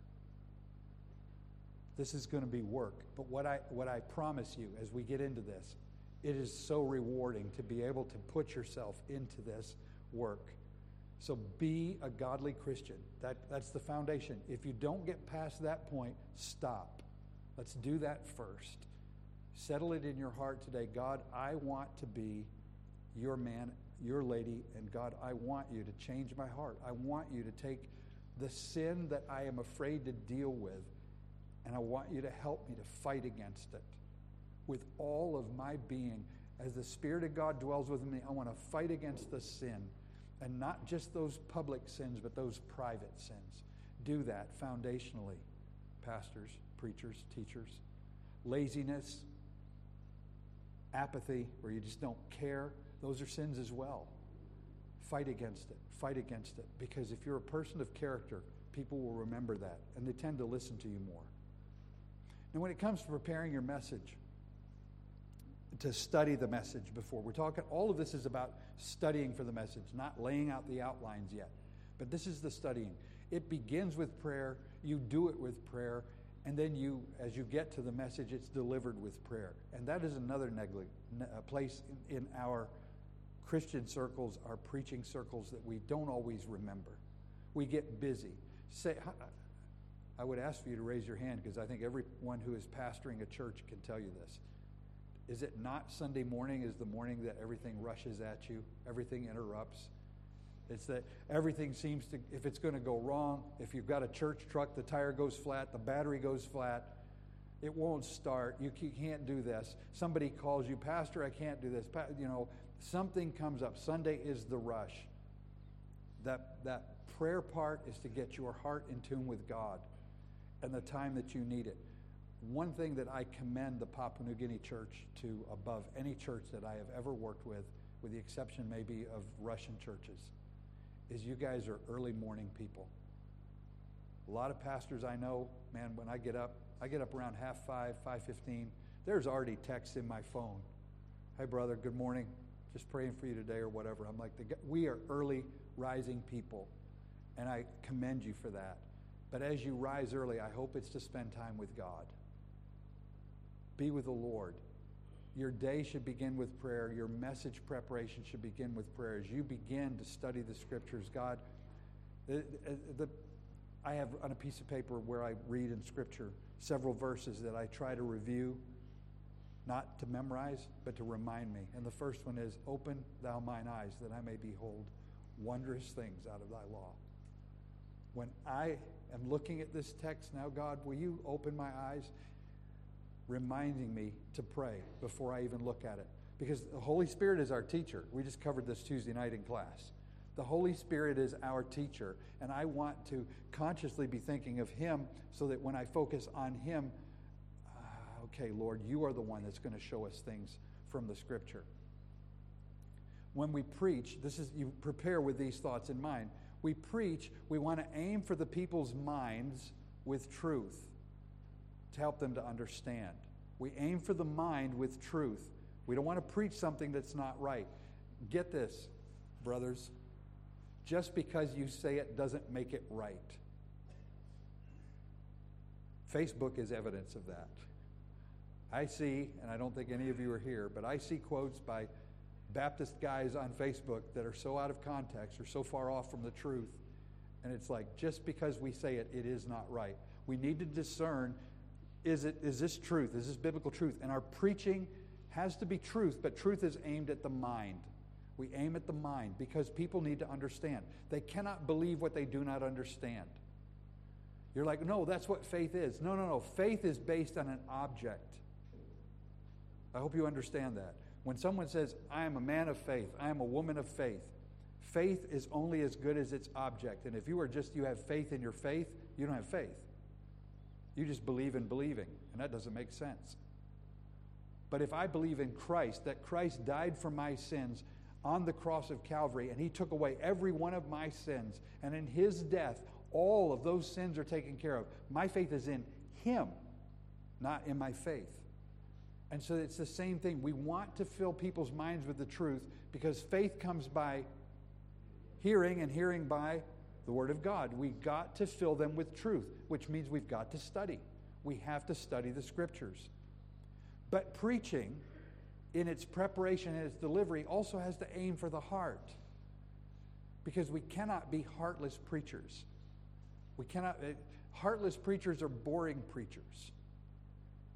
[SPEAKER 1] This is going to be work. But what I, what I promise you as we get into this, it is so rewarding to be able to put yourself into this work. So be a godly Christian. That, that's the foundation. If you don't get past that point, stop. Let's do that first. Settle it in your heart today. God, I want to be your man, your lady, and God, I want you to change my heart. I want you to take the sin that I am afraid to deal with, and I want you to help me to fight against it with all of my being. As the Spirit of God dwells within me, I want to fight against the sin and not just those public sins, but those private sins. Do that foundationally, pastors, preachers, teachers. Laziness, apathy, where you just don't care, those are sins as well. Fight against it. Fight against it. Because if you're a person of character, people will remember that and they tend to listen to you more. Now, when it comes to preparing your message, to study the message before. We're talking, all of this is about studying for the message, not laying out the outlines yet. But this is the studying. It begins with prayer, you do it with prayer, and then you, as you get to the message, it's delivered with prayer. And that is another negli- uh, place in, in our Christian circles, our preaching circles, that we don't always remember. We get busy. Say, I would ask for you to raise your hand because I think everyone who is pastoring a church can tell you this. Is it not Sunday morning is the morning that everything rushes at you, everything interrupts? It's that everything seems to, if it's going to go wrong, if you've got a church truck, the tire goes flat, the battery goes flat, it won't start. You can't do this. Somebody calls you, Pastor, I can't do this. You know, something comes up. Sunday is the rush. That, that prayer part is to get your heart in tune with God and the time that you need it one thing that I commend the Papua New Guinea church to above any church that I have ever worked with, with the exception maybe of Russian churches, is you guys are early morning people. A lot of pastors I know, man, when I get up, I get up around half five, five fifteen. There's already texts in my phone. Hey, brother, good morning. Just praying for you today or whatever. I'm like, we are early rising people, and I commend you for that. But as you rise early, I hope it's to spend time with God be with the Lord. Your day should begin with prayer. Your message preparation should begin with prayer. As you begin to study the scriptures, God, the, the, I have on a piece of paper where I read in scripture several verses that I try to review, not to memorize, but to remind me. And the first one is Open thou mine eyes that I may behold wondrous things out of thy law. When I am looking at this text now, God, will you open my eyes? Reminding me to pray before I even look at it. Because the Holy Spirit is our teacher. We just covered this Tuesday night in class. The Holy Spirit is our teacher, and I want to consciously be thinking of Him so that when I focus on Him, uh, okay, Lord, you are the one that's going to show us things from the Scripture. When we preach, this is you prepare with these thoughts in mind. We preach, we want to aim for the people's minds with truth to help them to understand. We aim for the mind with truth. We don't want to preach something that's not right. Get this, brothers. Just because you say it doesn't make it right. Facebook is evidence of that. I see, and I don't think any of you are here, but I see quotes by Baptist guys on Facebook that are so out of context or so far off from the truth. And it's like, just because we say it, it is not right. We need to discern is, it, is this truth? Is this biblical truth? And our preaching has to be truth, but truth is aimed at the mind. We aim at the mind because people need to understand. They cannot believe what they do not understand. You're like, no, that's what faith is. No, no, no. Faith is based on an object. I hope you understand that. When someone says, I am a man of faith, I am a woman of faith, faith is only as good as its object. And if you are just, you have faith in your faith, you don't have faith. You just believe in believing, and that doesn't make sense. But if I believe in Christ, that Christ died for my sins on the cross of Calvary, and he took away every one of my sins, and in his death, all of those sins are taken care of. My faith is in Him, not in my faith. And so it's the same thing. We want to fill people's minds with the truth because faith comes by hearing and hearing by the Word of God. We got to fill them with truth, which means we've got to study. We have to study the Scriptures. But preaching, in its preparation and its delivery, also has to aim for the heart because we cannot be heartless preachers. We cannot, uh, heartless preachers are boring preachers.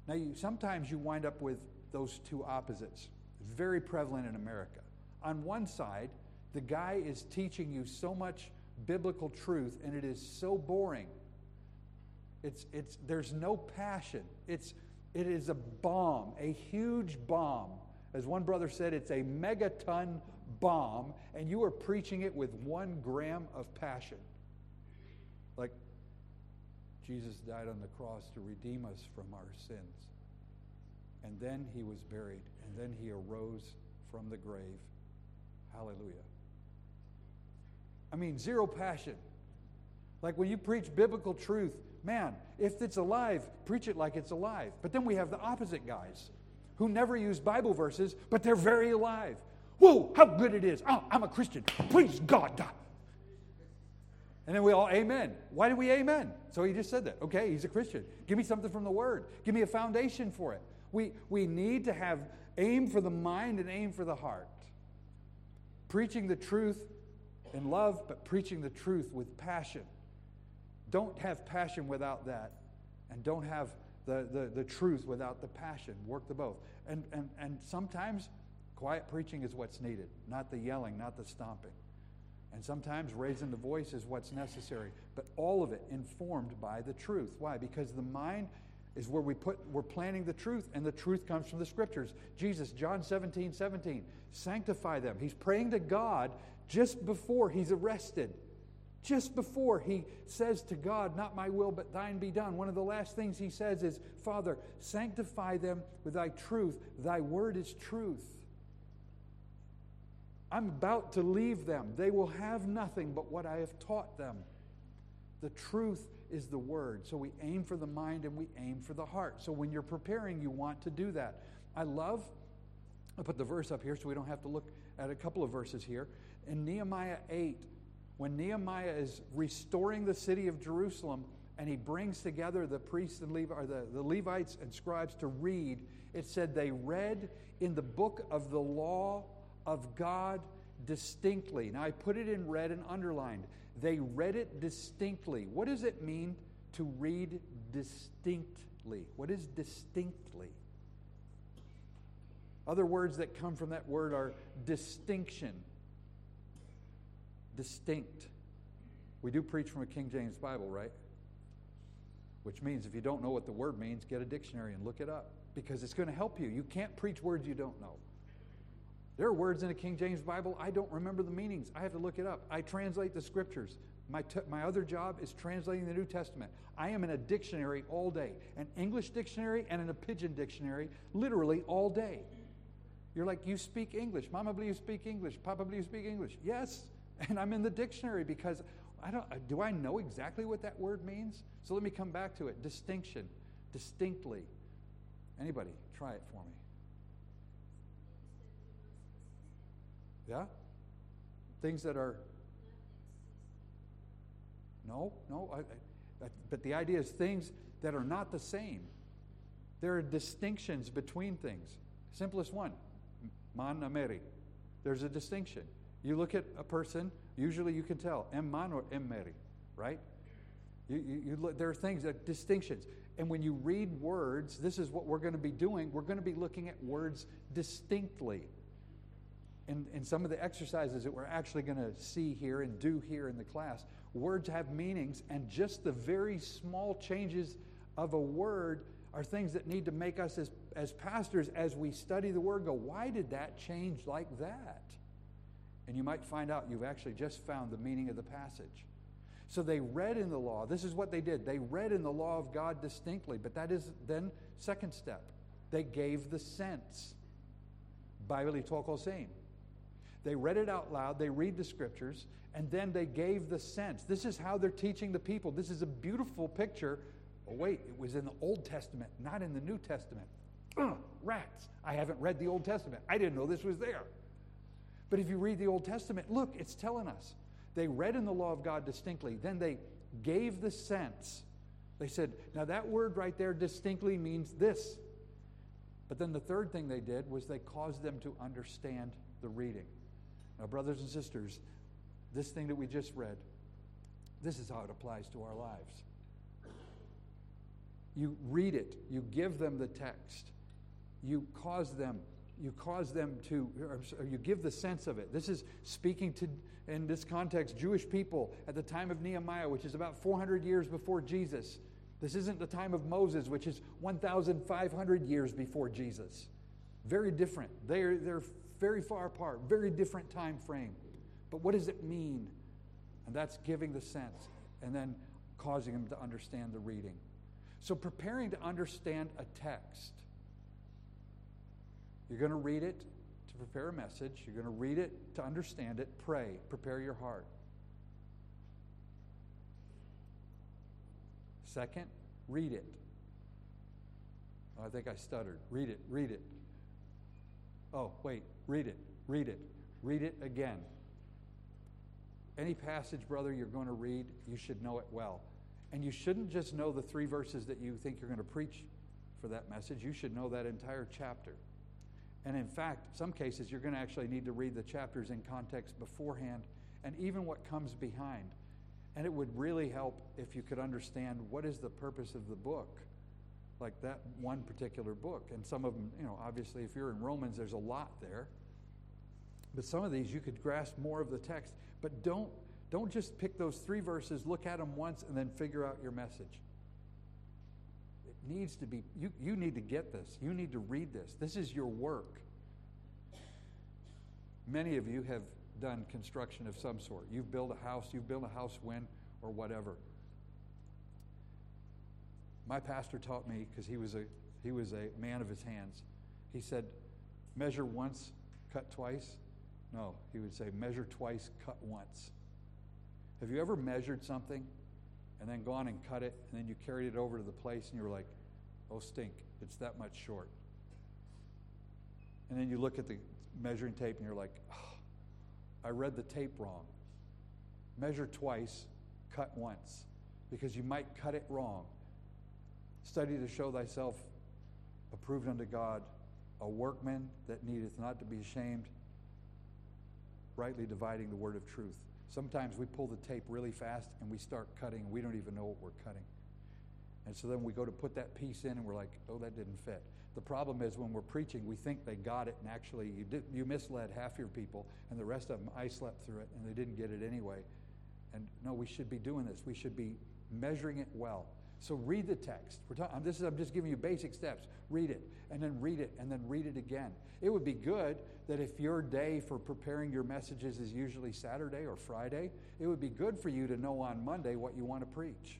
[SPEAKER 1] Now, you, sometimes you wind up with those two opposites. It's very prevalent in America. On one side, the guy is teaching you so much biblical truth, and it is so boring. It's, it's, there's no passion. It's, it is a bomb, a huge bomb. As one brother said, it's a megaton bomb, and you are preaching it with one gram of passion. Like, Jesus died on the cross to redeem us from our sins. And then he was buried, and then he arose from the grave. Hallelujah. I mean, zero passion. Like when you preach biblical truth, man, if it's alive, preach it like it's alive. But then we have the opposite guys who never use Bible verses, but they're very alive. Whoa, how good it is. Oh, I'm a Christian. Praise God. And then we all amen. Why do we amen? So he just said that. Okay, he's a Christian. Give me something from the word. Give me a foundation for it. We, we need to have aim for the mind and aim for the heart. Preaching the truth in love, but preaching the truth with passion. Don't have passion without that, and don't have the, the, the truth without the passion. Work the both. And, and, and sometimes quiet preaching is what's needed, not the yelling, not the stomping. And sometimes raising the voice is what's necessary, but all of it informed by the truth. Why? Because the mind is where we put we're planting the truth, and the truth comes from the scriptures. Jesus, John 17, 17, sanctify them. He's praying to God just before he's arrested. Just before he says to God, Not my will, but thine be done. One of the last things he says is, Father, sanctify them with thy truth. Thy word is truth. I'm about to leave them. They will have nothing but what I have taught them. The truth is the word. So we aim for the mind and we aim for the heart. So when you're preparing, you want to do that. I love, I put the verse up here so we don't have to look at a couple of verses here. In Nehemiah 8, when Nehemiah is restoring the city of Jerusalem and he brings together the priests and Levi, the, the Levites and scribes to read, it said they read in the book of the law of God distinctly. Now, I put it in red and underlined. They read it distinctly. What does it mean to read distinctly? What is distinctly? Other words that come from that word are distinction, distinct. We do preach from a King James Bible, right? Which means if you don't know what the word means, get a dictionary and look it up because it's going to help you. You can't preach words you don't know. There are words in a King James Bible, I don't remember the meanings. I have to look it up. I translate the scriptures. My, t- my other job is translating the New Testament. I am in a dictionary all day, an English dictionary and in a pidgin dictionary, literally all day. You're like, you speak English. Mama, believe you speak English. Papa, believe you speak English. Yes. And I'm in the dictionary because I don't, uh, do I know exactly what that word means? So let me come back to it. Distinction, distinctly. Anybody, try it for me. Yeah? Things that are. No, no. I, I, but the idea is things that are not the same. There are distinctions between things. Simplest one, man ameri. There's a distinction. You look at a person, usually you can tell, em man or em meri, right? You, you, you look, there are things that distinctions. And when you read words, this is what we're going to be doing. We're going to be looking at words distinctly in, in some of the exercises that we're actually going to see here and do here in the class, words have meanings, and just the very small changes of a word are things that need to make us as, as pastors, as we study the word, go, why did that change like that? And you might find out you've actually just found the meaning of the passage. So they read in the law. This is what they did. They read in the law of God distinctly, but that is then second step. They gave the sense. Bible same. They read it out loud, they read the scriptures, and then they gave the sense. This is how they're teaching the people. This is a beautiful picture. Oh, wait, it was in the Old Testament, not in the New Testament. Ugh, rats. I haven't read the Old Testament. I didn't know this was there. But if you read the Old Testament, look, it's telling us. They read in the law of God distinctly, then they gave the sense. They said, now that word right there distinctly means this. But then the third thing they did was they caused them to understand the reading. Now, brothers and sisters, this thing that we just read, this is how it applies to our lives. You read it, you give them the text, you cause them, you cause them to, or you give the sense of it. This is speaking to, in this context, Jewish people at the time of Nehemiah, which is about 400 years before Jesus. This isn't the time of Moses, which is 1,500 years before Jesus. Very different. They're, they're very far apart, very different time frame. But what does it mean? And that's giving the sense and then causing them to understand the reading. So, preparing to understand a text, you're going to read it to prepare a message, you're going to read it to understand it, pray, prepare your heart. Second, read it. Oh, I think I stuttered. Read it, read it. Oh, wait, read it, read it, read it again. Any passage, brother, you're going to read, you should know it well. And you shouldn't just know the three verses that you think you're going to preach for that message. You should know that entire chapter. And in fact, some cases you're going to actually need to read the chapters in context beforehand and even what comes behind. And it would really help if you could understand what is the purpose of the book, like that one particular book. And some of them, you know, obviously, if you're in Romans, there's a lot there. But some of these you could grasp more of the text. But don't don't just pick those three verses, look at them once, and then figure out your message. Needs to be, you, you need to get this. You need to read this. This is your work. Many of you have done construction of some sort. You've built a house, you've built a house when or whatever. My pastor taught me because he was a he was a man of his hands. He said, measure once, cut twice. No, he would say, measure twice, cut once. Have you ever measured something and then gone and cut it and then you carried it over to the place and you were like, oh, stink, it's that much short? And then you look at the measuring tape and you're like, oh, I read the tape wrong. Measure twice, cut once, because you might cut it wrong. Study to show thyself approved unto God, a workman that needeth not to be ashamed, rightly dividing the word of truth. Sometimes we pull the tape really fast and we start cutting, we don't even know what we're cutting. And so then we go to put that piece in and we're like, oh, that didn't fit. The problem is when we're preaching, we think they got it, and actually you, did, you misled half your people, and the rest of them, I slept through it, and they didn't get it anyway. And no, we should be doing this. We should be measuring it well. So read the text. We're this is, I'm just giving you basic steps. Read it, and then read it, and then read it again. It would be good that if your day for preparing your messages is usually Saturday or Friday, it would be good for you to know on Monday what you want to preach.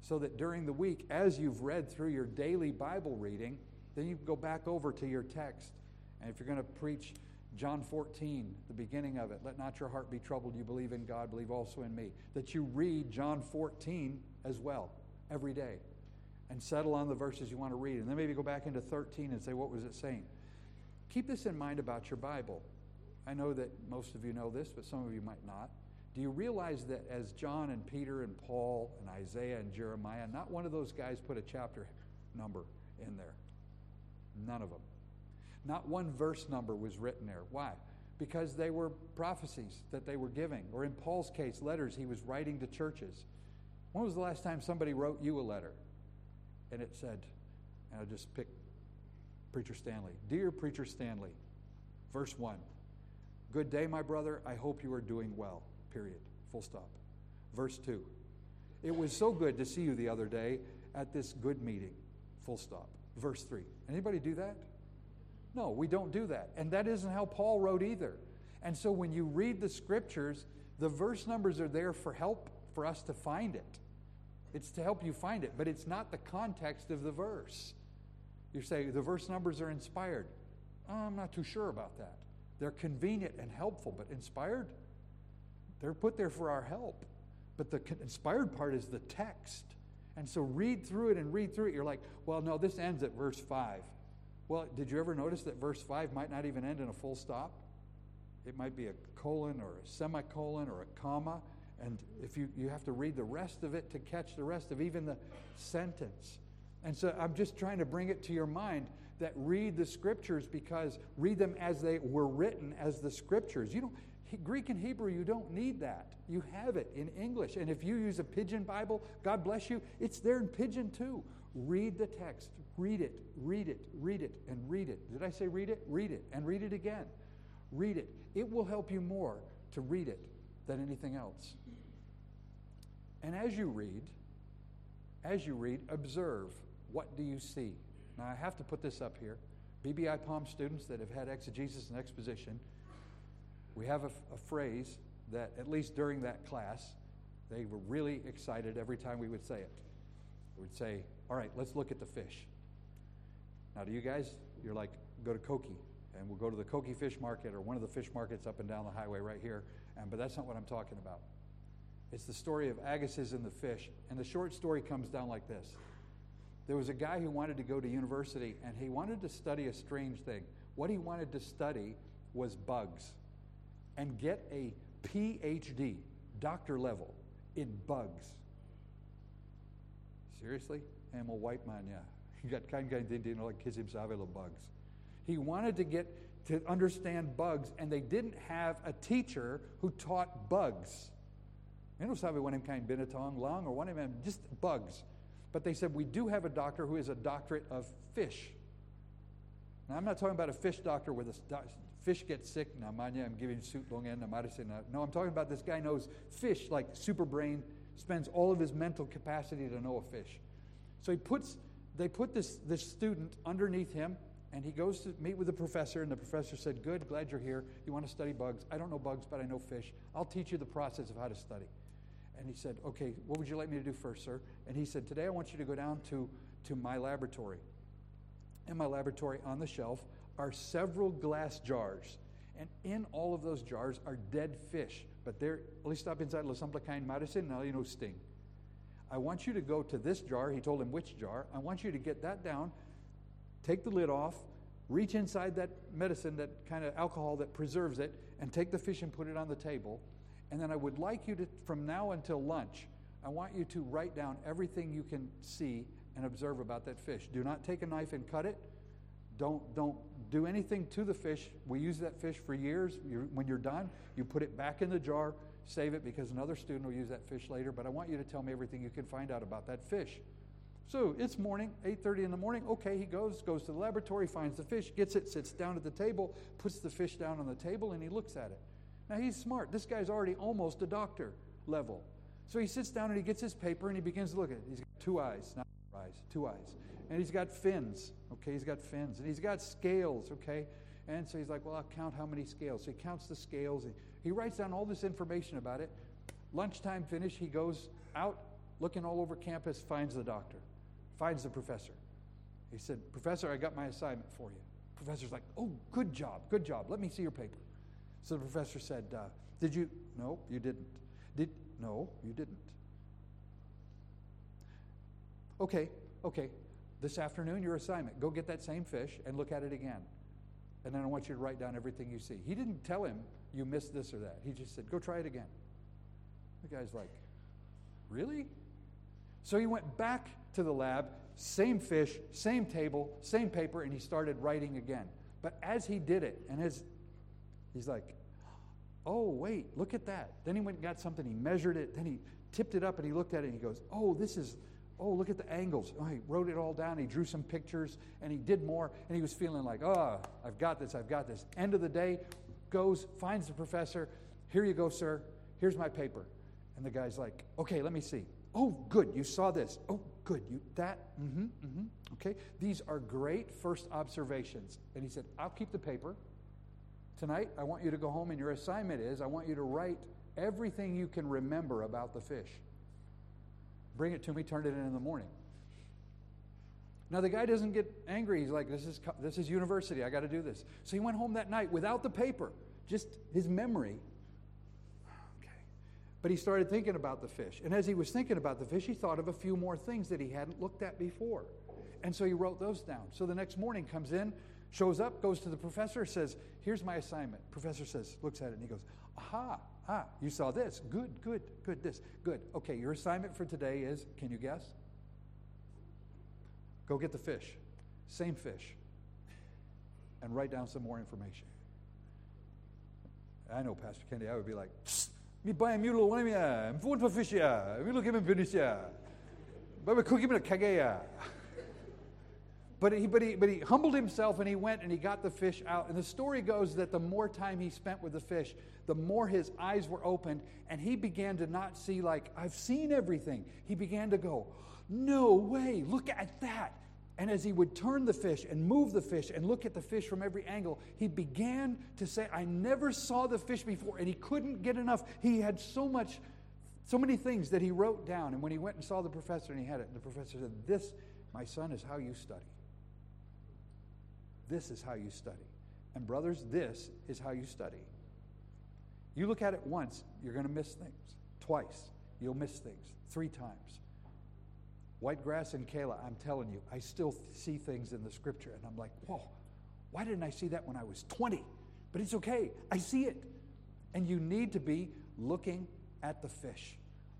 [SPEAKER 1] So that during the week, as you've read through your daily Bible reading, then you go back over to your text. And if you're going to preach John 14, the beginning of it, let not your heart be troubled. You believe in God, believe also in me. That you read John 14 as well every day and settle on the verses you want to read. And then maybe go back into 13 and say, what was it saying? Keep this in mind about your Bible. I know that most of you know this, but some of you might not. Do you realize that as John and Peter and Paul and Isaiah and Jeremiah, not one of those guys put a chapter number in there? None of them. Not one verse number was written there. Why? Because they were prophecies that they were giving, or in Paul's case, letters he was writing to churches. When was the last time somebody wrote you a letter? And it said, and I'll just pick Preacher Stanley. Dear Preacher Stanley, verse 1 Good day, my brother. I hope you are doing well. Period. Full stop. Verse 2 It was so good to see you the other day at this good meeting. Full stop. Verse 3 Anybody do that? No, we don't do that. And that isn't how Paul wrote either. And so when you read the scriptures, the verse numbers are there for help for us to find it. It's to help you find it, but it's not the context of the verse. You say the verse numbers are inspired. Oh, I'm not too sure about that. They're convenient and helpful, but inspired, they're put there for our help. But the inspired part is the text. And so read through it and read through it. You're like, well, no, this ends at verse 5. Well, did you ever notice that verse 5 might not even end in a full stop? It might be a colon or a semicolon or a comma. And if you, you have to read the rest of it to catch the rest of even the sentence. And so I'm just trying to bring it to your mind that read the scriptures because read them as they were written as the scriptures. You don't Greek and Hebrew, you don't need that. You have it in English. And if you use a pidgin Bible, God bless you, it's there in pidgin too. Read the text. Read it, read it, read it, and read it. Did I say read it? Read it, and read it again. Read it. It will help you more to read it than anything else. And as you read, as you read, observe what do you see? Now, I have to put this up here. BBI Palm students that have had exegesis and exposition, we have a, a phrase that, at least during that class, they were really excited every time we would say it. We would say, All right, let's look at the fish. Now, to you guys, you're like, go to Koki, and we'll go to the Koki fish market or one of the fish markets up and down the highway right here. And, but that's not what I'm talking about. It's the story of Agassiz and the fish. And the short story comes down like this There was a guy who wanted to go to university, and he wanted to study a strange thing. What he wanted to study was bugs and get a PhD, doctor level, in bugs. Seriously? I'm a white man, yeah. You got kind of know like kids himself bugs. He wanted to get to understand bugs, and they didn't have a teacher who taught bugs. You know, sabe one him kind binatong long or one of them just bugs. But they said we do have a doctor who is a doctorate of fish. Now I'm not talking about a fish doctor where the fish gets sick. Now, manya, I'm giving suit long end. No, I'm talking about this guy knows fish like super brain, spends all of his mental capacity to know a fish. So he puts, they put this, this student underneath him, and he goes to meet with the professor, and the professor said, Good, glad you're here. You want to study bugs? I don't know bugs, but I know fish. I'll teach you the process of how to study. And he said, Okay, what would you like me to do first, sir? And he said, Today I want you to go down to, to my laboratory. In my laboratory, on the shelf, are several glass jars. And in all of those jars are dead fish. But they're, at least up inside, los kain medicine, now you know sting. I want you to go to this jar. He told him which jar. I want you to get that down, take the lid off, reach inside that medicine, that kind of alcohol that preserves it, and take the fish and put it on the table. And then I would like you to, from now until lunch, I want you to write down everything you can see and observe about that fish. Do not take a knife and cut it. Don't, don't do anything to the fish. We use that fish for years. You're, when you're done, you put it back in the jar, save it because another student will use that fish later. But I want you to tell me everything you can find out about that fish. So it's morning, 8:30 in the morning. Okay, he goes, goes to the laboratory, finds the fish, gets it, sits down at the table, puts the fish down on the table, and he looks at it. Now he's smart. This guy's already almost a doctor level. So he sits down and he gets his paper and he begins to look at it. He's got two eyes, not eyes, two eyes. And he's got fins, okay? He's got fins. And he's got scales, okay? And so he's like, well, I'll count how many scales. So he counts the scales. He writes down all this information about it. Lunchtime finish, he goes out looking all over campus, finds the doctor, finds the professor. He said, Professor, I got my assignment for you. Professor's like, Oh, good job, good job. Let me see your paper. So the professor said, uh, Did you? No, you didn't. Did? No, you didn't. Okay, okay this afternoon, your assignment go get that same fish and look at it again. And then I want you to write down everything you see. He didn't tell him you missed this or that. He just said, go try it again. The guy's like, really? So he went back to the lab, same fish, same table, same paper, and he started writing again. But as he did it, and as he's like, oh, wait, look at that. Then he went and got something, he measured it, then he tipped it up and he looked at it and he goes, oh, this is oh, look at the angles. Oh, he wrote it all down. He drew some pictures and he did more. And he was feeling like, oh, I've got this, I've got this. End of the day, goes, finds the professor. Here you go, sir. Here's my paper. And the guy's like, okay, let me see. Oh, good. You saw this. Oh, good. You that. Mm-hmm. Mm-hmm. Okay. These are great first observations. And he said, I'll keep the paper. Tonight, I want you to go home, and your assignment is I want you to write everything you can remember about the fish. Bring it to me, turn it in in the morning. Now the guy doesn't get angry. He's like, "This is this is university. I got to do this." So he went home that night without the paper, just his memory. But he started thinking about the fish. And as he was thinking about the fish, he thought of a few more things that he hadn't looked at before. And so he wrote those down. So the next morning comes in, shows up, goes to the professor, says, "Here's my assignment." Professor says, looks at it and he goes, "Aha. Ah, you saw this. Good, good, good this. Good. Okay, your assignment for today is, can you guess? Go get the fish, same fish, and write down some more information. I know, Pastor Kennedy, I would be like, mi buy mulo one me, I'm ya, mi look him in finish ya, but we cook him in a kage ya. But he, but, he, but he humbled himself and he went and he got the fish out. And the story goes that the more time he spent with the fish, the more his eyes were opened and he began to not see, like, I've seen everything. He began to go, No way, look at that. And as he would turn the fish and move the fish and look at the fish from every angle, he began to say, I never saw the fish before. And he couldn't get enough. He had so much, so many things that he wrote down. And when he went and saw the professor and he had it, the professor said, This, my son, is how you study. This is how you study. And, brothers, this is how you study. You look at it once, you're going to miss things. Twice, you'll miss things. Three times. White grass and Kayla, I'm telling you, I still see things in the scripture, and I'm like, whoa, why didn't I see that when I was 20? But it's okay, I see it. And you need to be looking at the fish.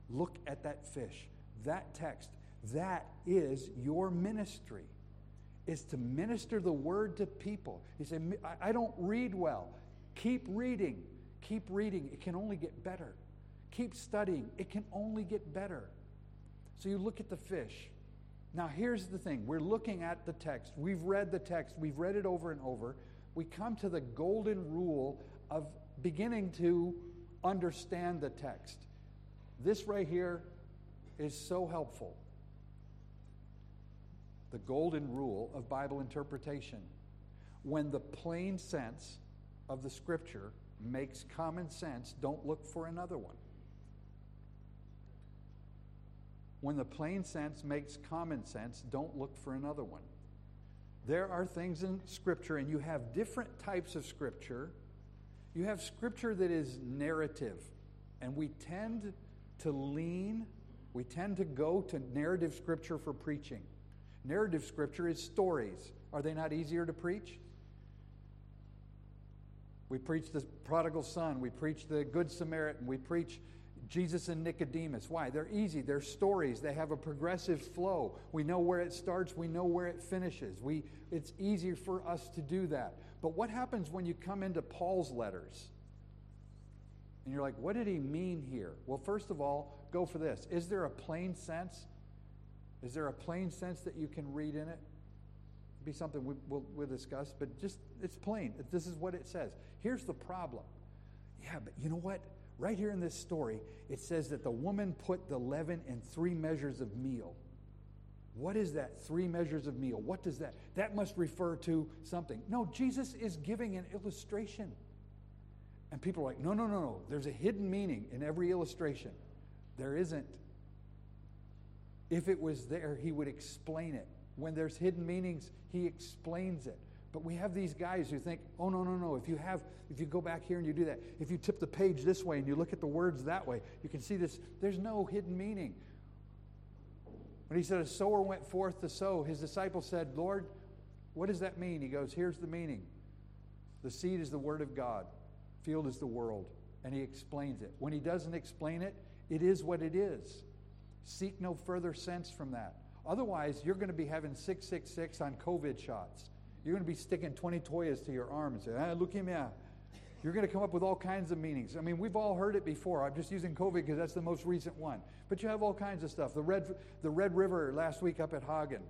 [SPEAKER 1] Look at that fish. That text, that is your ministry is to minister the word to people. You say, I don't read well. Keep reading. Keep reading. It can only get better. Keep studying. It can only get better. So you look at the fish. Now, here's the thing we're looking at the text. We've read the text, we've read it over and over. We come to the golden rule of beginning to understand the text. This right here is so helpful the golden rule of Bible interpretation. When the plain sense of the scripture makes common sense, don't look for another one. When the plain sense makes common sense, don't look for another one. There are things in scripture, and you have different types of scripture. You have scripture that is narrative, and we tend to lean, we tend to go to narrative scripture for preaching. Narrative scripture is stories. Are they not easier to preach? We preach the prodigal son, we preach the good Samaritan, we preach Jesus and Nicodemus. Why? They're easy, they're stories, they have a progressive flow. We know where it starts, we know where it finishes. We, it's easier for us to do that. But what happens when you come into Paul's letters? And you're like, what did he mean here? Well, first of all, go for this. Is there a plain sense? Is there a plain sense that you can read in it? It'd be something we, will we'll discuss, but just it's plain. This is what it says. Here's the problem. Yeah, but you know what? Right here in this story, it says that the woman put the leaven in three measures of meal. What is that? Three measures of meal. What does that? That must refer to something. No, Jesus is giving an illustration. And people are like, no, no, no, no. There's a hidden meaning in every illustration. There isn't. If it was there, he would explain it. When there's hidden meanings, he explains it. But we have these guys who think, oh no, no, no. If you have, if you go back here and you do that, if you tip the page this way and you look at the words that way, you can see this. There's no hidden meaning. When he said a sower went forth to sow, his disciples said, Lord, what does that mean? He goes, Here's the meaning. The seed is the word of God, field is the world. And he explains it. When he doesn't explain it, it is what it is. Seek no further sense from that. Otherwise, you're going to be having 666 on COVID shots. You're going to be sticking 20 toyas to your arm and say, ah, me. You're going to come up with all kinds of meanings. I mean, we've all heard it before. I'm just using COVID because that's the most recent one. But you have all kinds of stuff. The Red, the Red River last week up at Hagen,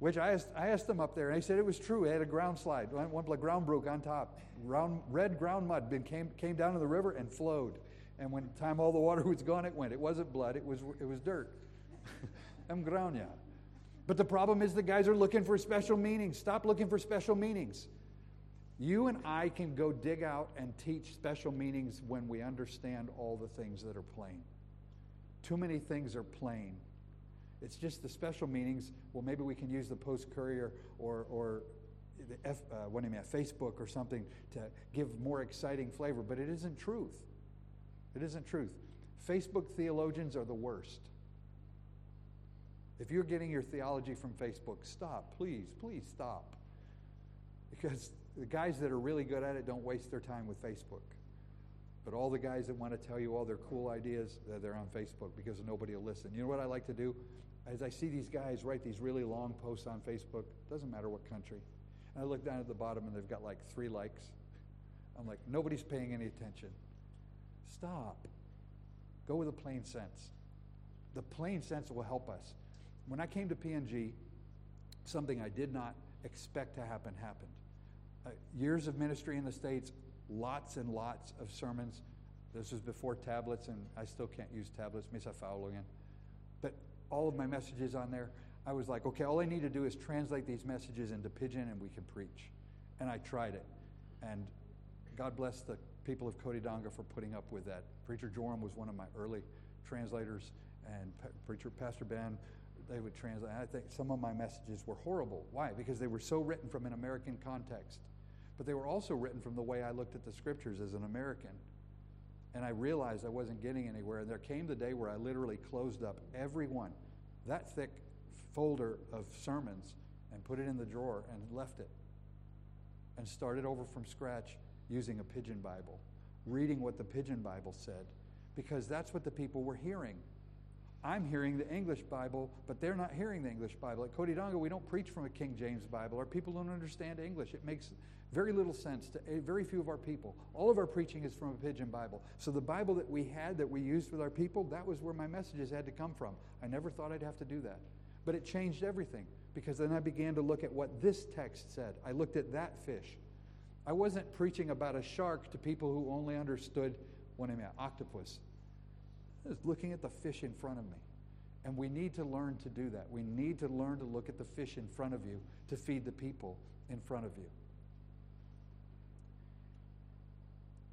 [SPEAKER 1] which I asked, I asked them up there, and they said it was true. They had a ground slide, one, one ground broke on top. Round, red ground mud been, came, came down to the river and flowed. And when time all the water was gone, it went. It wasn't blood, it was, it was dirt. Mgrania. But the problem is the guys are looking for special meanings. Stop looking for special meanings. You and I can go dig out and teach special meanings when we understand all the things that are plain. Too many things are plain. It's just the special meanings. Well, maybe we can use the Post Courier or, or the F, uh, what do you mean, Facebook or something to give more exciting flavor, but it isn't truth. It isn't truth. Facebook theologians are the worst. If you're getting your theology from Facebook, stop. Please, please stop. Because the guys that are really good at it don't waste their time with Facebook. But all the guys that want to tell you all their cool ideas, they're on Facebook because nobody will listen. You know what I like to do? As I see these guys write these really long posts on Facebook, doesn't matter what country, and I look down at the bottom and they've got like three likes. I'm like, nobody's paying any attention. Stop. Go with the plain sense. The plain sense will help us. When I came to PNG, something I did not expect to happen happened. Uh, years of ministry in the States, lots and lots of sermons. This was before tablets, and I still can't use tablets. Faulo again. But all of my messages on there, I was like, okay, all I need to do is translate these messages into pidgin, and we can preach. And I tried it, and God bless the people of Kodidanga for putting up with that. Preacher Joram was one of my early translators, and Preacher Pastor Ben, they would translate. I think some of my messages were horrible. Why? Because they were so written from an American context. But they were also written from the way I looked at the scriptures as an American. And I realized I wasn't getting anywhere. And there came the day where I literally closed up every one, that thick folder of sermons, and put it in the drawer and left it. And started over from scratch using a pidgin Bible, reading what the pidgin Bible said, because that's what the people were hearing. I'm hearing the English Bible, but they're not hearing the English Bible. At Kodidanga, we don't preach from a King James Bible. Our people don't understand English. It makes very little sense to very few of our people. All of our preaching is from a pidgin Bible. So the Bible that we had, that we used with our people, that was where my messages had to come from. I never thought I'd have to do that. But it changed everything because then I began to look at what this text said. I looked at that fish. I wasn't preaching about a shark to people who only understood what I meant, octopus. I was looking at the fish in front of me. And we need to learn to do that. We need to learn to look at the fish in front of you to feed the people in front of you.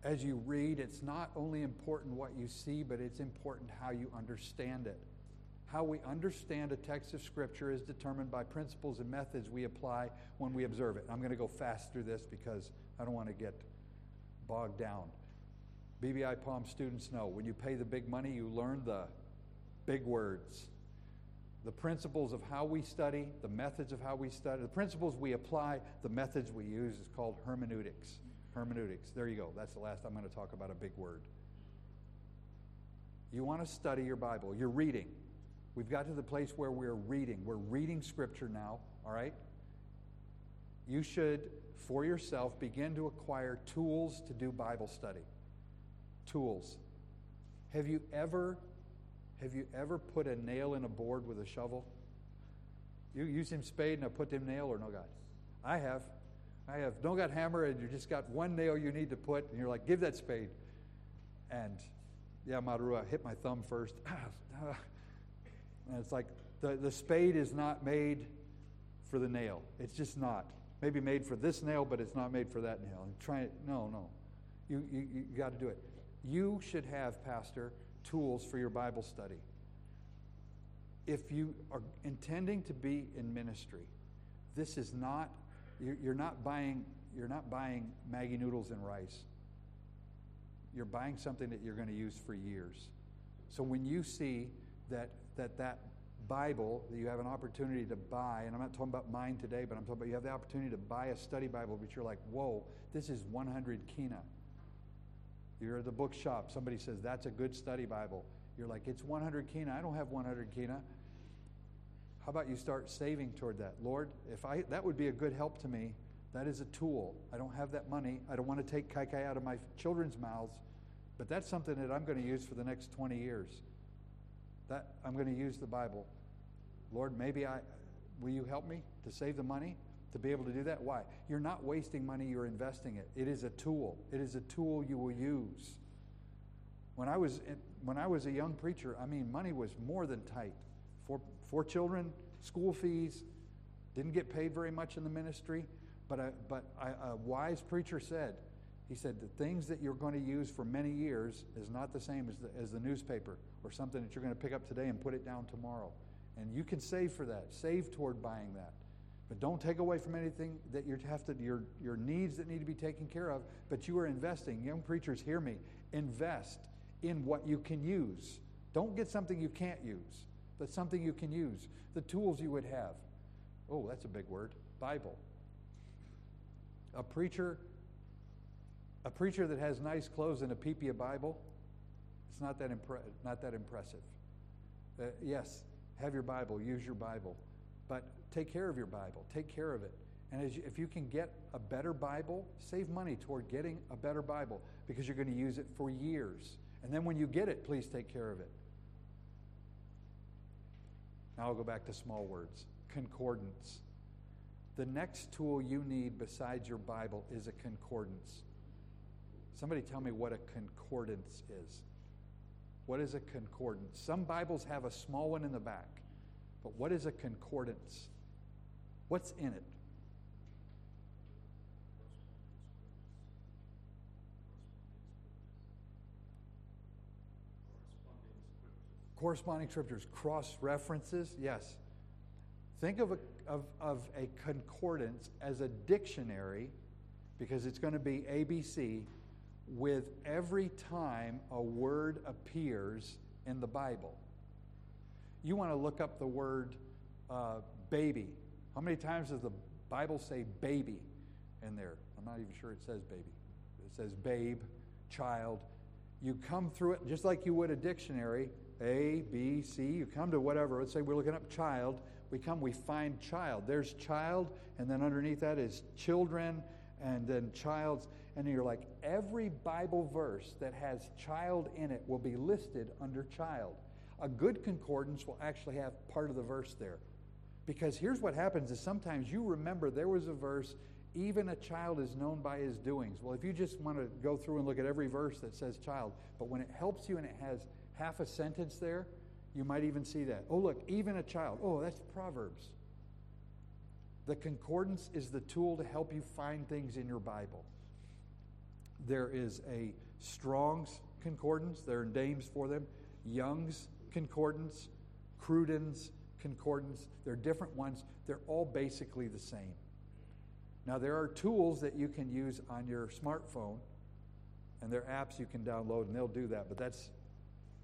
[SPEAKER 1] As you read, it's not only important what you see, but it's important how you understand it. How we understand a text of Scripture is determined by principles and methods we apply when we observe it. I'm going to go fast through this because I don't want to get bogged down. BBI Palm students know when you pay the big money, you learn the big words. The principles of how we study, the methods of how we study, the principles we apply, the methods we use is called hermeneutics. Hermeneutics. There you go. That's the last I'm going to talk about a big word. You want to study your Bible. You're reading. We've got to the place where we're reading. We're reading Scripture now, all right? You should, for yourself, begin to acquire tools to do Bible study. Tools. Have you ever have you ever put a nail in a board with a shovel? You use him spade and I put them nail or no God? I have. I have no got hammer and you just got one nail you need to put and you're like, give that spade. And yeah, Marua hit my thumb first. and it's like the, the spade is not made for the nail. It's just not. Maybe made for this nail, but it's not made for that nail. And try it. No, no. You, you, you got to do it. You should have, Pastor, tools for your Bible study. If you are intending to be in ministry, this is not you're not buying you're not buying Maggi noodles and rice. You're buying something that you're going to use for years. So when you see that that that Bible that you have an opportunity to buy, and I'm not talking about mine today, but I'm talking about you have the opportunity to buy a study Bible, but you're like, whoa, this is 100 kina. You're at the bookshop. Somebody says, That's a good study Bible. You're like, It's 100 kina. I don't have 100 kina. How about you start saving toward that? Lord, if I that would be a good help to me. That is a tool. I don't have that money. I don't want to take kai kai out of my children's mouths, but that's something that I'm going to use for the next 20 years. That I'm going to use the Bible. Lord, maybe I will you help me to save the money? To be able to do that. Why? You're not wasting money, you're investing it. It is a tool. It is a tool you will use. When I was when I was a young preacher, I mean, money was more than tight. Four, four children, school fees, didn't get paid very much in the ministry. But, a, but a wise preacher said, he said, the things that you're going to use for many years is not the same as the, as the newspaper or something that you're going to pick up today and put it down tomorrow. And you can save for that. Save toward buying that. But don't take away from anything that you have to your your needs that need to be taken care of, but you are investing. Young preachers, hear me. Invest in what you can use. Don't get something you can't use, but something you can use. The tools you would have. Oh, that's a big word. Bible. A preacher a preacher that has nice clothes and a PPA Bible, it's not that, impre- not that impressive. Uh, yes, have your Bible, use your Bible, but take care of your Bible, take care of it. And you, if you can get a better Bible, save money toward getting a better Bible because you're going to use it for years. And then when you get it, please take care of it. Now I'll go back to small words concordance. The next tool you need besides your Bible is a concordance. Somebody tell me what a concordance is. What is a concordance? Some Bibles have a small one in the back, but what is a concordance? What's in it? Corresponding scriptures, cross references, yes. Think of a, of, of a concordance as a dictionary because it's going to be ABC with every time a word appears in the Bible. You want to look up the word uh, baby. How many times does the Bible say baby in there? I'm not even sure it says baby. It says babe, child. You come through it just like you would a dictionary A, B, C. You come to whatever. Let's say we're looking up child. We come, we find child. There's child, and then underneath that is children, and then child's and you're like, every Bible verse that has child in it will be listed under child. A good concordance will actually have part of the verse there. Because here's what happens is sometimes you remember there was a verse, even a child is known by his doings. Well, if you just want to go through and look at every verse that says child, but when it helps you and it has half a sentence there, you might even see that. Oh, look, even a child. Oh, that's Proverbs. The concordance is the tool to help you find things in your Bible. There is a Strong's Concordance, there are names for them, Young's Concordance, Cruden's Concordance. They're different ones, they're all basically the same. Now, there are tools that you can use on your smartphone, and there are apps you can download, and they'll do that, but that's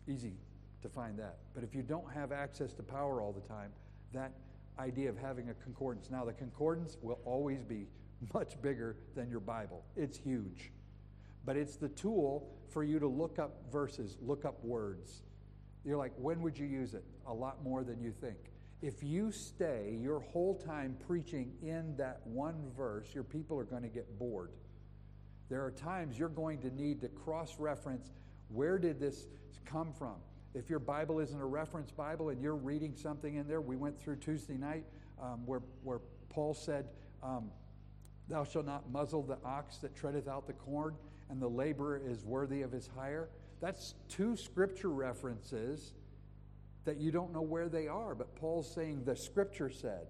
[SPEAKER 1] easy to find that. But if you don't have access to power all the time, that idea of having a concordance. Now, the concordance will always be much bigger than your Bible, it's huge but it's the tool for you to look up verses, look up words. You're like, when would you use it? A lot more than you think. If you stay your whole time preaching in that one verse, your people are going to get bored. There are times you're going to need to cross reference where did this come from? If your Bible isn't a reference Bible and you're reading something in there, we went through Tuesday night um, where, where Paul said, um, Thou shalt not muzzle the ox that treadeth out the corn and the laborer is worthy of his hire. That's two scripture references that you don't know where they are, but Paul's saying the scripture said.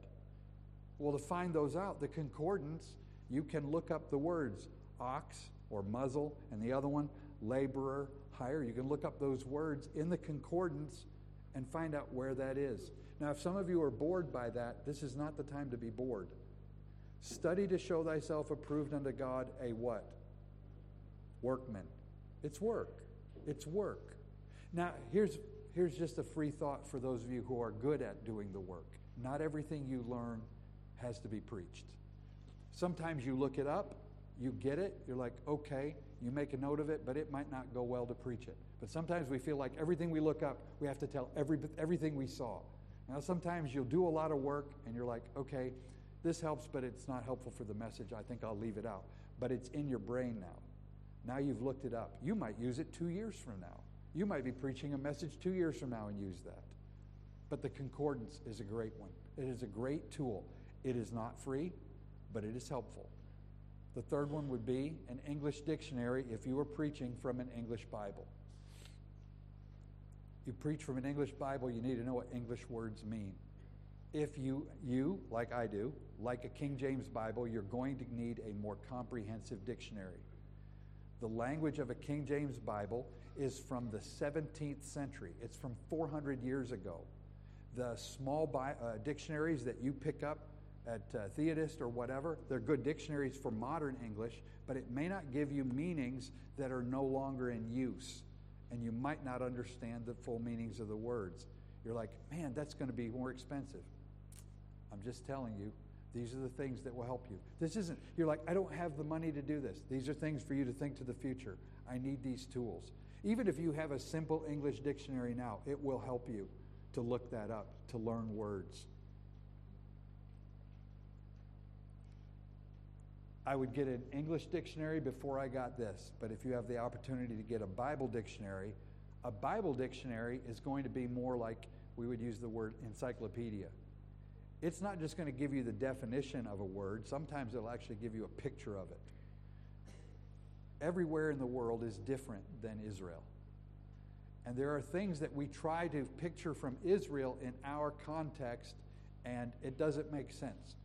[SPEAKER 1] Well, to find those out, the concordance, you can look up the words ox or muzzle, and the other one, laborer, hire. You can look up those words in the concordance and find out where that is. Now, if some of you are bored by that, this is not the time to be bored. Study to show thyself approved unto God, a what? Workman. It's work. It's work. Now, here's, here's just a free thought for those of you who are good at doing the work. Not everything you learn has to be preached. Sometimes you look it up, you get it, you're like, okay, you make a note of it, but it might not go well to preach it. But sometimes we feel like everything we look up, we have to tell every, everything we saw. Now, sometimes you'll do a lot of work and you're like, okay, this helps, but it's not helpful for the message. I think I'll leave it out. But it's in your brain now. Now you've looked it up. You might use it two years from now. You might be preaching a message two years from now and use that. But the concordance is a great one. It is a great tool. It is not free, but it is helpful. The third one would be an English dictionary if you were preaching from an English Bible. You preach from an English Bible, you need to know what English words mean. If you, you, like I do, like a King James Bible, you're going to need a more comprehensive dictionary. The language of a King James Bible is from the 17th century, it's from 400 years ago. the small bi- uh, dictionaries that you pick up at uh, Theodist or whatever, they're good dictionaries for modern English, but it may not give you meanings that are no longer in use. And you might not understand the full meanings of the words. You're like, man, that's going to be more expensive. I'm just telling you, these are the things that will help you. This isn't, you're like, I don't have the money to do this. These are things for you to think to the future. I need these tools. Even if you have a simple English dictionary now, it will help you to look that up, to learn words. I would get an English dictionary before I got this, but if you have the opportunity to get a Bible dictionary, a Bible dictionary is going to be more like we would use the word encyclopedia. It's not just going to give you the definition of a word, sometimes it'll actually give you a picture of it. Everywhere in the world is different than Israel. And there are things that we try to picture from Israel in our context, and it doesn't make sense.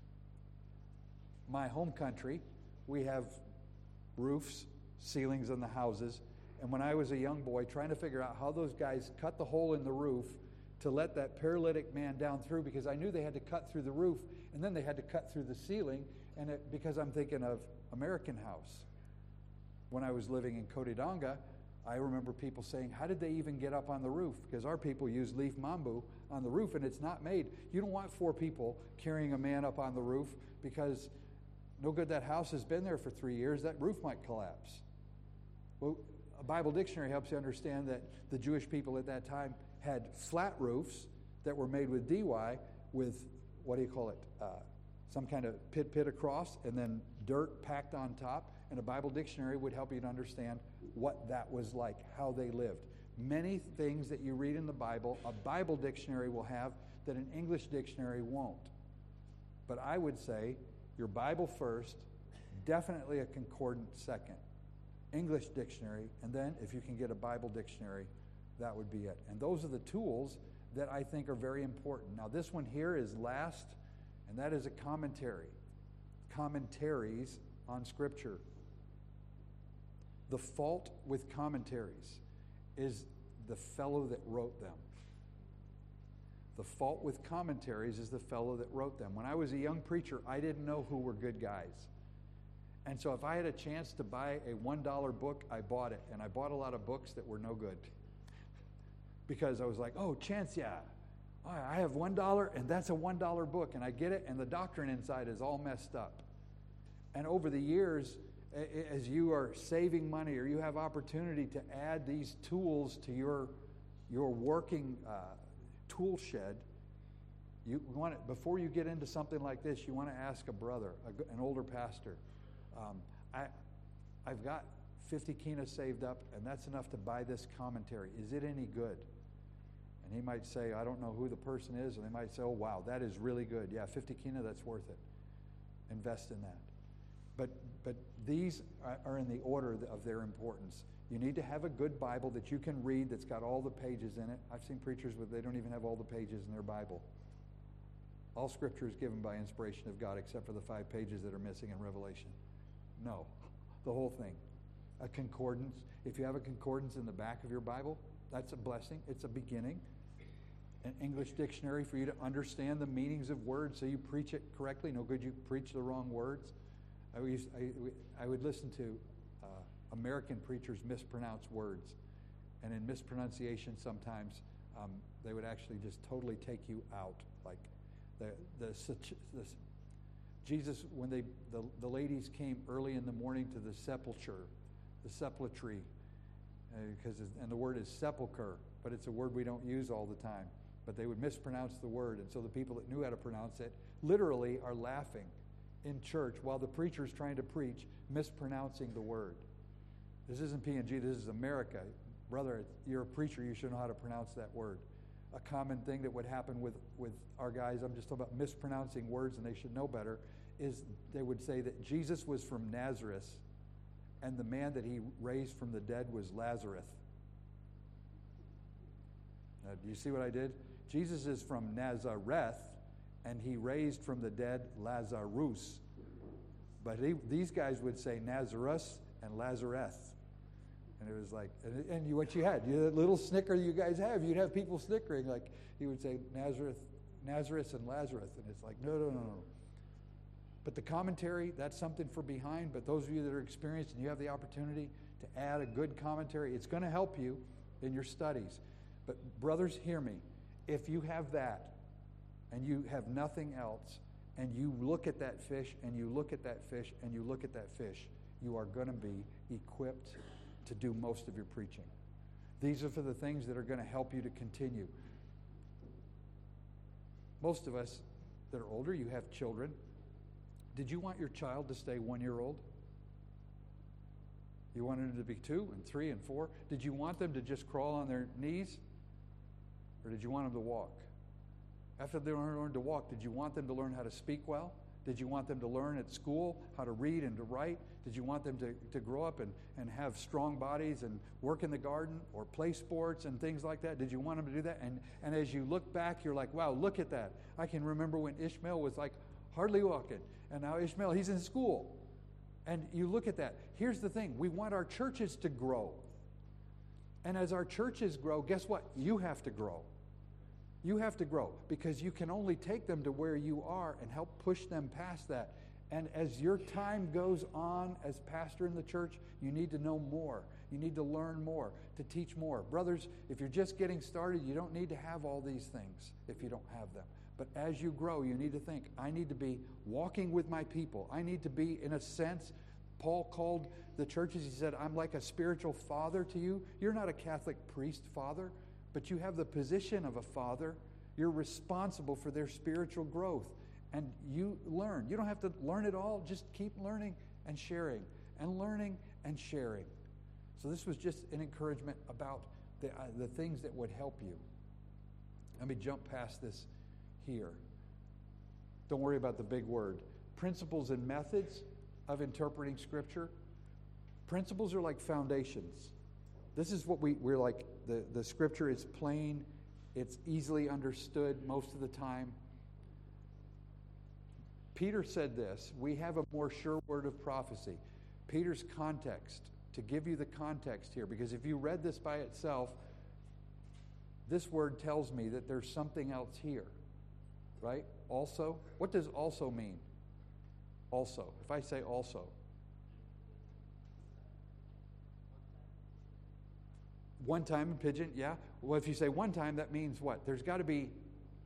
[SPEAKER 1] My home country, we have roofs, ceilings in the houses. And when I was a young boy, trying to figure out how those guys cut the hole in the roof to let that paralytic man down through, because I knew they had to cut through the roof and then they had to cut through the ceiling. And it, because I'm thinking of American House. When I was living in Cotidanga, I remember people saying, How did they even get up on the roof? Because our people use leaf mambu on the roof and it's not made. You don't want four people carrying a man up on the roof because no good that house has been there for three years, that roof might collapse. Well, a Bible dictionary helps you understand that the Jewish people at that time had flat roofs that were made with DY with, what do you call it? Uh, some kind of pit pit across and then dirt packed on top. And a Bible dictionary would help you to understand what that was like, how they lived. Many things that you read in the Bible, a Bible dictionary will have that an English dictionary won't. But I would say your Bible first, definitely a concordance second, English dictionary, and then if you can get a Bible dictionary, that would be it. And those are the tools that I think are very important. Now, this one here is last, and that is a commentary. Commentaries on Scripture. The fault with commentaries is the fellow that wrote them. The fault with commentaries is the fellow that wrote them. When I was a young preacher, I didn't know who were good guys. And so if I had a chance to buy a $1 book, I bought it. And I bought a lot of books that were no good. Because I was like, oh, chance, yeah. I have $1 and that's a $1 book. And I get it, and the doctrine inside is all messed up. And over the years, as you are saving money or you have opportunity to add these tools to your, your working uh, tool shed, you want it, before you get into something like this, you want to ask a brother, a, an older pastor. Um, I, I've got 50 kina saved up, and that's enough to buy this commentary. Is it any good? And he might say, I don't know who the person is, and they might say, oh, wow, that is really good. Yeah, 50 kina, that's worth it. Invest in that. But, but these are in the order of their importance. You need to have a good Bible that you can read that's got all the pages in it. I've seen preachers where they don't even have all the pages in their Bible. All scripture is given by inspiration of God except for the five pages that are missing in Revelation. No, the whole thing. A concordance. If you have a concordance in the back of your Bible, that's a blessing. It's a beginning. An English dictionary for you to understand the meanings of words so you preach it correctly. No good you preach the wrong words. I, used, I, I would listen to American preachers mispronounce words. And in mispronunciation, sometimes um, they would actually just totally take you out. Like the, the, the Jesus, when they, the, the ladies came early in the morning to the sepulchre, the sepulchre, because uh, and the word is sepulcher, but it's a word we don't use all the time. But they would mispronounce the word, and so the people that knew how to pronounce it literally are laughing in church while the preacher is trying to preach, mispronouncing the word. This isn't PNG, this is America. Brother, you're a preacher, you should know how to pronounce that word. A common thing that would happen with, with our guys, I'm just talking about mispronouncing words and they should know better, is they would say that Jesus was from Nazareth and the man that he raised from the dead was Lazarus. Now, do you see what I did? Jesus is from Nazareth and he raised from the dead Lazarus. But he, these guys would say Nazareth and Lazarus And it was like, and, and you, what you had, you, that little snicker you guys have, you'd have people snickering. Like he would say, Nazareth, Nazareth and Lazarus. And it's like, no, no, no, no. But the commentary, that's something for behind. But those of you that are experienced and you have the opportunity to add a good commentary, it's going to help you in your studies. But, brothers, hear me. If you have that and you have nothing else, and you look at that fish and you look at that fish and you look at that fish, you are going to be equipped to do most of your preaching. These are for the things that are going to help you to continue. Most of us that are older, you have children. Did you want your child to stay one year old? You wanted them to be two and three and four? Did you want them to just crawl on their knees? Or did you want them to walk? After they learned to walk, did you want them to learn how to speak well? Did you want them to learn at school how to read and to write? Did you want them to, to grow up and, and have strong bodies and work in the garden or play sports and things like that? Did you want them to do that? And, and as you look back, you're like, wow, look at that. I can remember when Ishmael was like hardly walking. And now Ishmael, he's in school. And you look at that. Here's the thing we want our churches to grow. And as our churches grow, guess what? You have to grow. You have to grow because you can only take them to where you are and help push them past that. And as your time goes on as pastor in the church, you need to know more. You need to learn more, to teach more. Brothers, if you're just getting started, you don't need to have all these things if you don't have them. But as you grow, you need to think, I need to be walking with my people. I need to be, in a sense, Paul called the churches, he said, I'm like a spiritual father to you. You're not a Catholic priest father but you have the position of a father. You're responsible for their spiritual growth. And you learn. You don't have to learn it all, just keep learning and sharing, and learning and sharing. So, this was just an encouragement about the, uh, the things that would help you. Let me jump past this here. Don't worry about the big word. Principles and methods of interpreting Scripture. Principles are like foundations. This is what we, we're like the, the scripture is plain, it's easily understood most of the time. Peter said this We have a more sure word of prophecy. Peter's context, to give you the context here, because if you read this by itself, this word tells me that there's something else here, right? Also, what does also mean? Also, if I say also, One time Pidgin, yeah. Well, if you say one time, that means what? There's got to be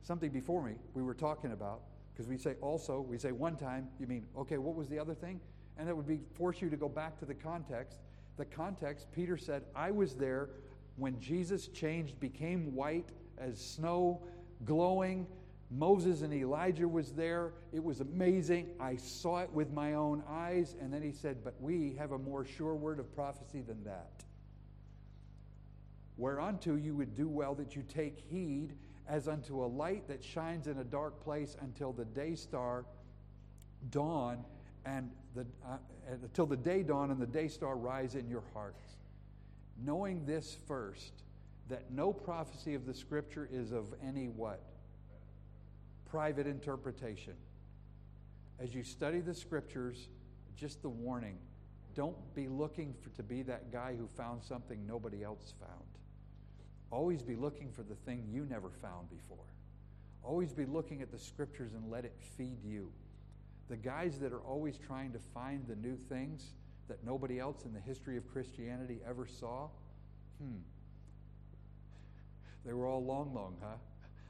[SPEAKER 1] something before me we were talking about. Because we say also, we say one time, you mean, okay, what was the other thing? And that would be force you to go back to the context. The context, Peter said, I was there when Jesus changed, became white as snow, glowing. Moses and Elijah was there. It was amazing. I saw it with my own eyes. And then he said, But we have a more sure word of prophecy than that whereunto you would do well that you take heed as unto a light that shines in a dark place until the day star dawn and the, uh, until the day dawn and the day star rise in your hearts. Knowing this first that no prophecy of the scripture is of any what? Private interpretation. As you study the scriptures just the warning don't be looking for, to be that guy who found something nobody else found Always be looking for the thing you never found before. Always be looking at the scriptures and let it feed you. The guys that are always trying to find the new things that nobody else in the history of Christianity ever saw, hmm, they were all long, long, huh?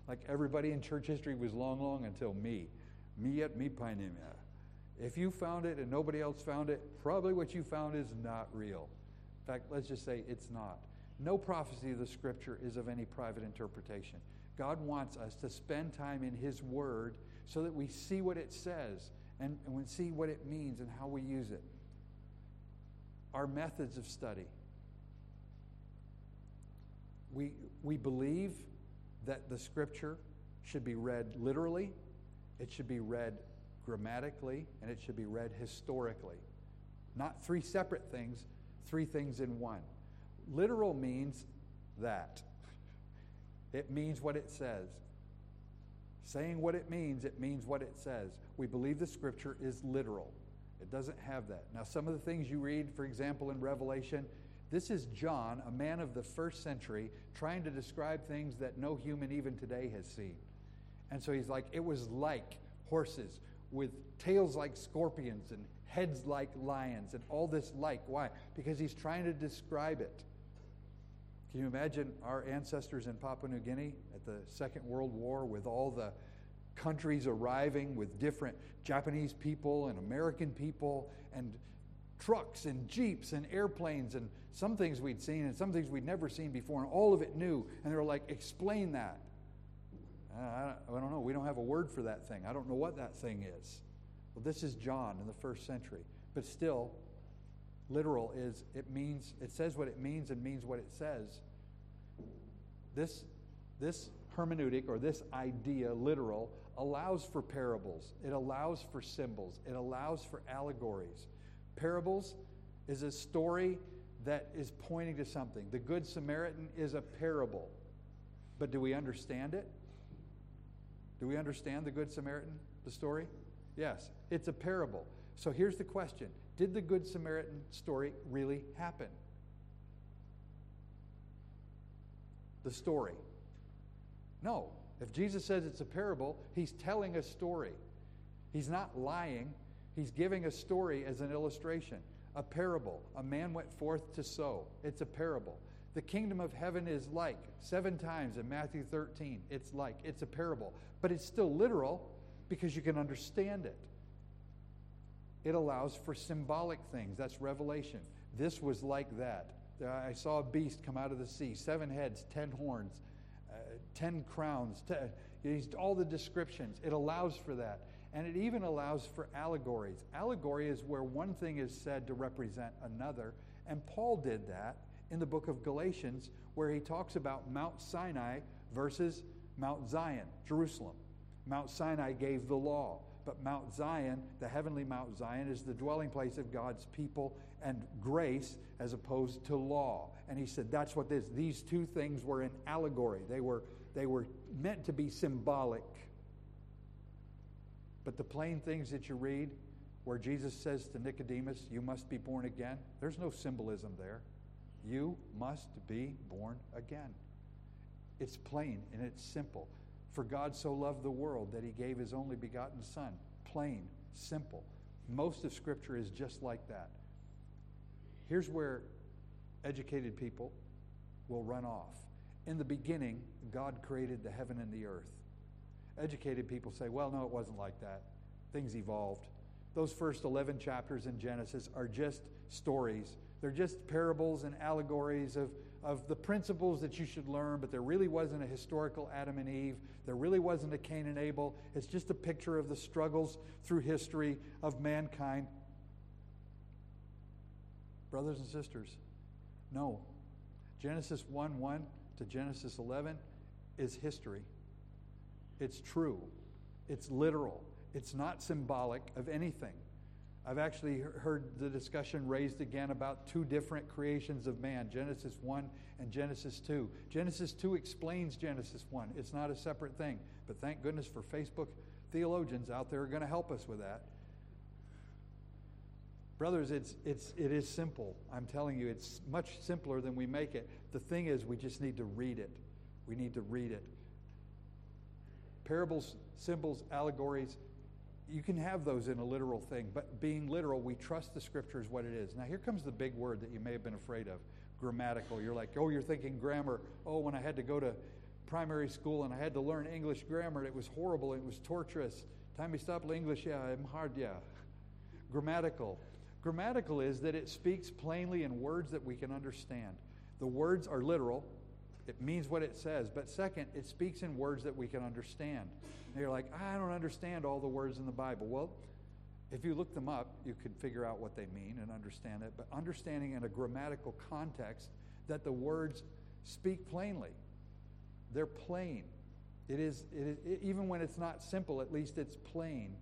[SPEAKER 1] Like everybody in church history was long, long until me. Me yet me painim. If you found it and nobody else found it, probably what you found is not real. In fact, let's just say it's not. No prophecy of the scripture is of any private interpretation. God wants us to spend time in His Word so that we see what it says and, and we see what it means and how we use it. Our methods of study. We, we believe that the scripture should be read literally, it should be read grammatically, and it should be read historically. Not three separate things, three things in one. Literal means that. It means what it says. Saying what it means, it means what it says. We believe the scripture is literal. It doesn't have that. Now, some of the things you read, for example, in Revelation, This is John, a man of the first century, trying to describe things that no human even today has seen. And so he's like, it was like horses with tails like scorpions and heads like lions and all this like. Why? Because he's trying to describe it. Can you imagine our ancestors in Papua New Guinea at the Second World War with all the countries arriving with different Japanese people and American people and trucks and jeeps and airplanes and some things we'd seen and some things we'd never seen before and all of it new. And they were like, explain that. Uh, I don't know. We don't have a word for that thing. I don't know what that thing is. Well, this is John in the first century. But still, literal is it means, it says what it means and means what it says. This, this hermeneutic or this idea, literal, allows for parables, it allows for symbols, it allows for allegories. Parables is a story that is pointing to something. The Good Samaritan is a parable. But do we understand it? Do we understand the Good Samaritan, the story? Yes, it's a parable. So here's the question Did the Good Samaritan story really happen? The story. No. If Jesus says it's a parable, he's telling a story. He's not lying, he's giving a story as an illustration. A parable. A man went forth to sow. It's a parable. The kingdom of heaven is like, seven times in Matthew 13, it's like. It's a parable. But it's still literal because you can understand it. It allows for symbolic things. That's Revelation. This was like that. I saw a beast come out of the sea, seven heads, ten horns, uh, ten crowns, ten, all the descriptions. It allows for that. And it even allows for allegories. Allegory is where one thing is said to represent another. And Paul did that in the book of Galatians, where he talks about Mount Sinai versus Mount Zion, Jerusalem. Mount Sinai gave the law, but Mount Zion, the heavenly Mount Zion, is the dwelling place of God's people and grace as opposed to law. And he said that's what this these two things were an allegory. They were they were meant to be symbolic. But the plain things that you read where Jesus says to Nicodemus, "You must be born again." There's no symbolism there. You must be born again. It's plain and it's simple. For God so loved the world that he gave his only begotten Son. Plain, simple. Most of Scripture is just like that. Here's where educated people will run off. In the beginning, God created the heaven and the earth. Educated people say, well, no, it wasn't like that. Things evolved. Those first 11 chapters in Genesis are just stories they're just parables and allegories of, of the principles that you should learn, but there really wasn't a historical Adam and Eve. There really wasn't a Cain and Abel. It's just a picture of the struggles through history of mankind. Brothers and sisters, no. Genesis 1 1 to Genesis 11 is history. It's true. It's literal. It's not symbolic of anything. I've actually heard the discussion raised again about two different creations of man Genesis 1 and Genesis 2. Genesis 2 explains Genesis 1, it's not a separate thing. But thank goodness for Facebook theologians out there are going to help us with that. Brothers, it's, it's, it is simple. I'm telling you, it's much simpler than we make it. The thing is, we just need to read it. We need to read it. Parables, symbols, allegories, you can have those in a literal thing, but being literal, we trust the scripture is what it is. Now, here comes the big word that you may have been afraid of grammatical. You're like, oh, you're thinking grammar. Oh, when I had to go to primary school and I had to learn English grammar, it was horrible, it was torturous. Time we stop English, yeah, I'm hard, yeah. Grammatical. Grammatical is that it speaks plainly in words that we can understand. The words are literal, it means what it says. But second, it speaks in words that we can understand. You're like, I don't understand all the words in the Bible. Well, if you look them up, you can figure out what they mean and understand it. But understanding in a grammatical context that the words speak plainly, they're plain. It is, it is it, even when it's not simple, at least it's plain.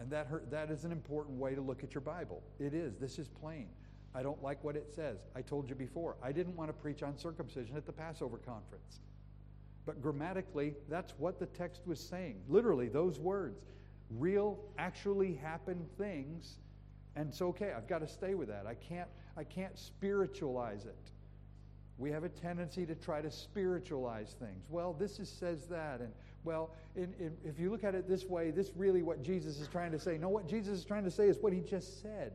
[SPEAKER 1] And that, hurt, that is an important way to look at your Bible. It is. This is plain. I don't like what it says. I told you before, I didn't want to preach on circumcision at the Passover conference. But grammatically, that's what the text was saying. Literally, those words. Real, actually happened things And it's okay. I've got to stay with that. I can't, I can't spiritualize it. We have a tendency to try to spiritualize things. Well, this is, says that. And, well, in, in, if you look at it this way, this really what Jesus is trying to say. No, what Jesus is trying to say is what he just said.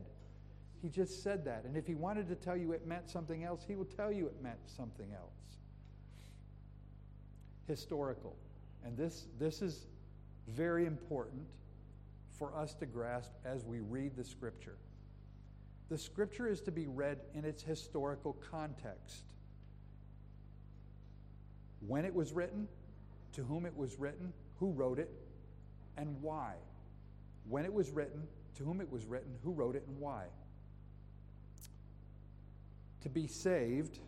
[SPEAKER 1] He just said that. And if he wanted to tell you it meant something else, he will tell you it meant something else. Historical. And this, this is very important for us to grasp as we read the scripture. The scripture is to be read in its historical context. When it was written, to whom it was written, who wrote it, and why. When it was written, to whom it was written, who wrote it, and why. To be saved,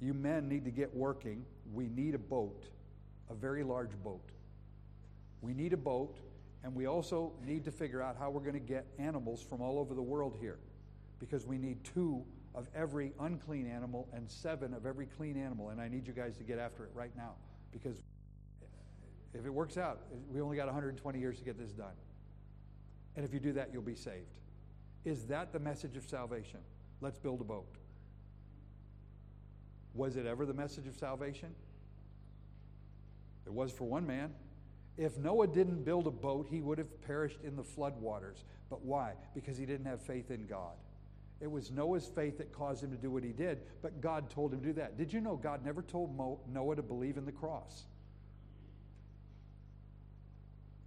[SPEAKER 1] you men need to get working. We need a boat, a very large boat. We need a boat, and we also need to figure out how we're going to get animals from all over the world here because we need two of every unclean animal and seven of every clean animal. And I need you guys to get after it right now because if it works out, we only got 120 years to get this done. And if you do that, you'll be saved. Is that the message of salvation? Let's build a boat. Was it ever the message of salvation? It was for one man. If Noah didn't build a boat, he would have perished in the flood waters. But why? Because he didn't have faith in God. It was Noah's faith that caused him to do what he did, but God told him to do that. Did you know God never told Mo- Noah to believe in the cross?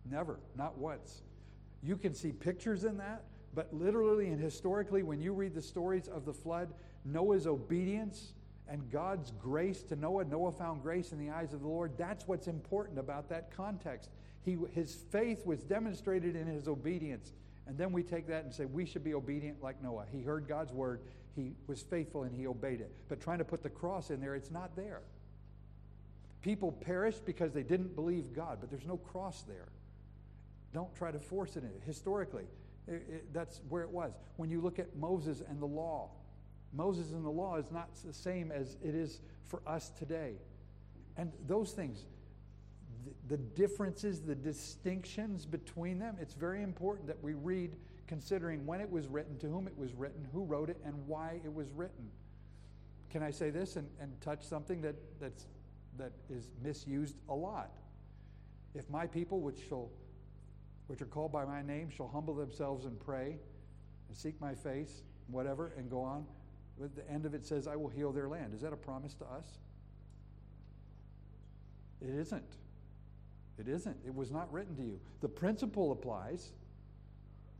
[SPEAKER 1] Never, not once. You can see pictures in that, but literally and historically, when you read the stories of the flood, Noah's obedience and God's grace to Noah, Noah found grace in the eyes of the Lord. That's what's important about that context. He, his faith was demonstrated in his obedience. And then we take that and say we should be obedient like Noah. He heard God's word, he was faithful, and he obeyed it. But trying to put the cross in there, it's not there. People perished because they didn't believe God, but there's no cross there. Don't try to force it in. Historically, it, it, that's where it was. When you look at Moses and the law, Moses and the law is not the same as it is for us today. And those things, the, differences, the distinctions between them, it's very important that we read considering when it was written, to whom it was written, who wrote it, and why it was written. Can I say this and, and touch something that, that's, that is misused a lot? If my people, which shall which are called by my name, shall humble themselves and pray and seek my face, whatever, and go on. At the end of it says, I will heal their land. Is that a promise to us? It isn't. It isn't. It was not written to you. The principle applies.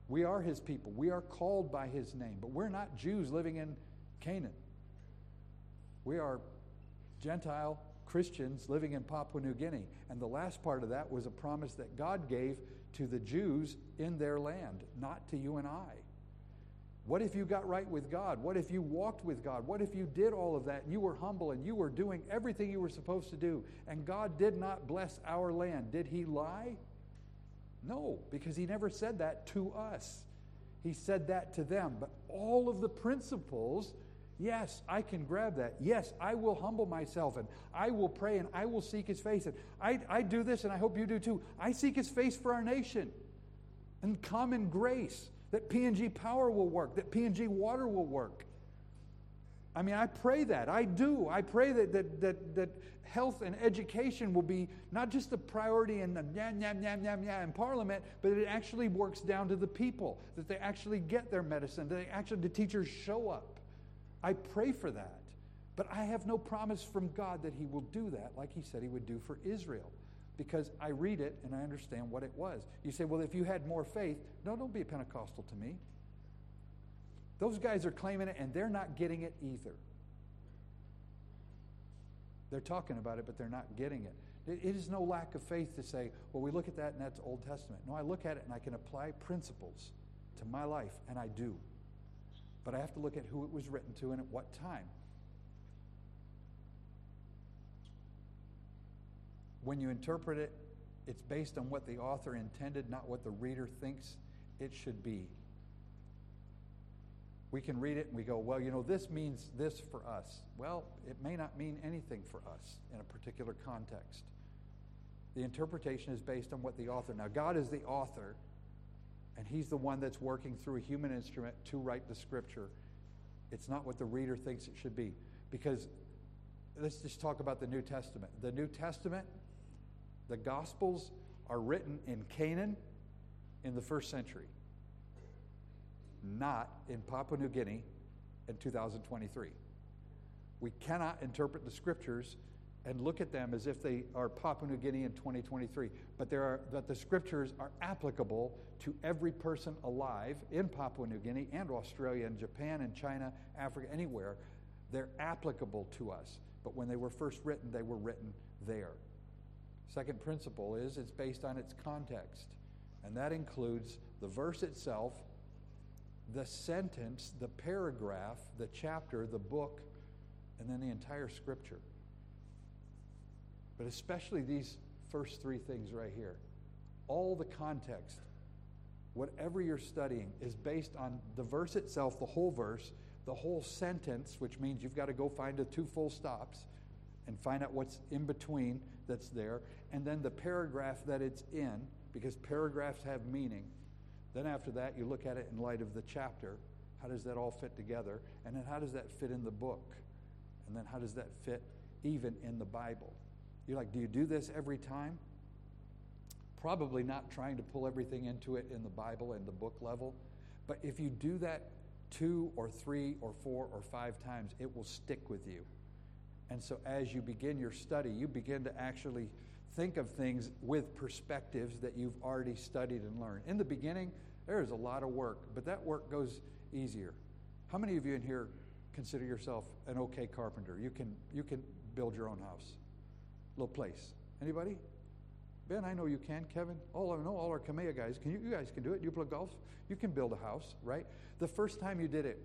[SPEAKER 1] We are his people. We are called by his name, but we're not Jews living in Canaan. We are Gentile Christians living in Papua New Guinea. And the last part of that was a promise that God gave to the Jews in their land, not to you and I. What if you got right with God? What if you walked with God? What if you did all of that and you were humble and you were doing everything you were supposed to do and God did not bless our land? Did He lie? No, because He never said that to us. He said that to them. But all of the principles, yes, I can grab that. Yes, I will humble myself and I will pray and I will seek His face. And I, I do this and I hope you do too. I seek His face for our nation and common grace that PNG Power will work, that PNG Water will work. I mean, I pray that. I do. I pray that, that, that, that health and education will be not just a priority in the yam, yam, yam, yam, yam in Parliament, but it actually works down to the people, that they actually get their medicine, that they actually, the teachers show up. I pray for that. But I have no promise from God that He will do that like He said He would do for Israel because I read it and I understand what it was. You say, well, if you had more faith, no, don't be a Pentecostal to me. Those guys are claiming it and they're not getting it either. They're talking about it, but they're not getting it. It is no lack of faith to say, well, we look at that and that's Old Testament. No, I look at it and I can apply principles to my life, and I do. But I have to look at who it was written to and at what time. When you interpret it, it's based on what the author intended, not what the reader thinks it should be. We can read it and we go, well, you know, this means this for us. Well, it may not mean anything for us in a particular context. The interpretation is based on what the author. Now, God is the author, And He's the one that's working through a human instrument to write the Scripture. It's not what the reader thinks it should be. Because let's just talk about the New Testament. The New Testament, the Gospels are written in Canaan in the first century, not in Papua New Guinea in 2023. We cannot interpret the scriptures and look at them as if they are Papua New Guinea in 2023, but there are that the scriptures are applicable to every person alive in Papua New Guinea and Australia and Japan and China, Africa, anywhere. They're applicable to us. But when they were first written, they were written there. Second principle is it's based on its context, and that includes the verse itself, the sentence, the paragraph, the chapter, the book, and then the entire scripture. But especially these first three things right here. All the context, whatever you're studying, is based on the verse itself, the whole verse, the whole sentence, which means you've got to go find the two full stops and find out what's in between that's there, and then the paragraph that it's in, because paragraphs have meaning. Then after that, you look at it in light of the chapter. How does that all fit together? And then how does that fit in the book? And then how does that fit even in the Bible? You're like, do you do this every time? Probably not trying to pull everything into it in the Bible and the book level. But if you do that two or three or four or five times, it will stick with you. And so as you begin your study, you begin to actually think of things with perspectives that you've already studied and learned. In the beginning, there is a lot of work, but that work goes easier. How many of you in here consider yourself an okay carpenter? You can you can build your own house. Little place. Anybody? Ben, I know you can. Kevin, all I know, all our Kamea guys, can you, you guys can do it. You play golf. You can build a house, right? The first time you did it,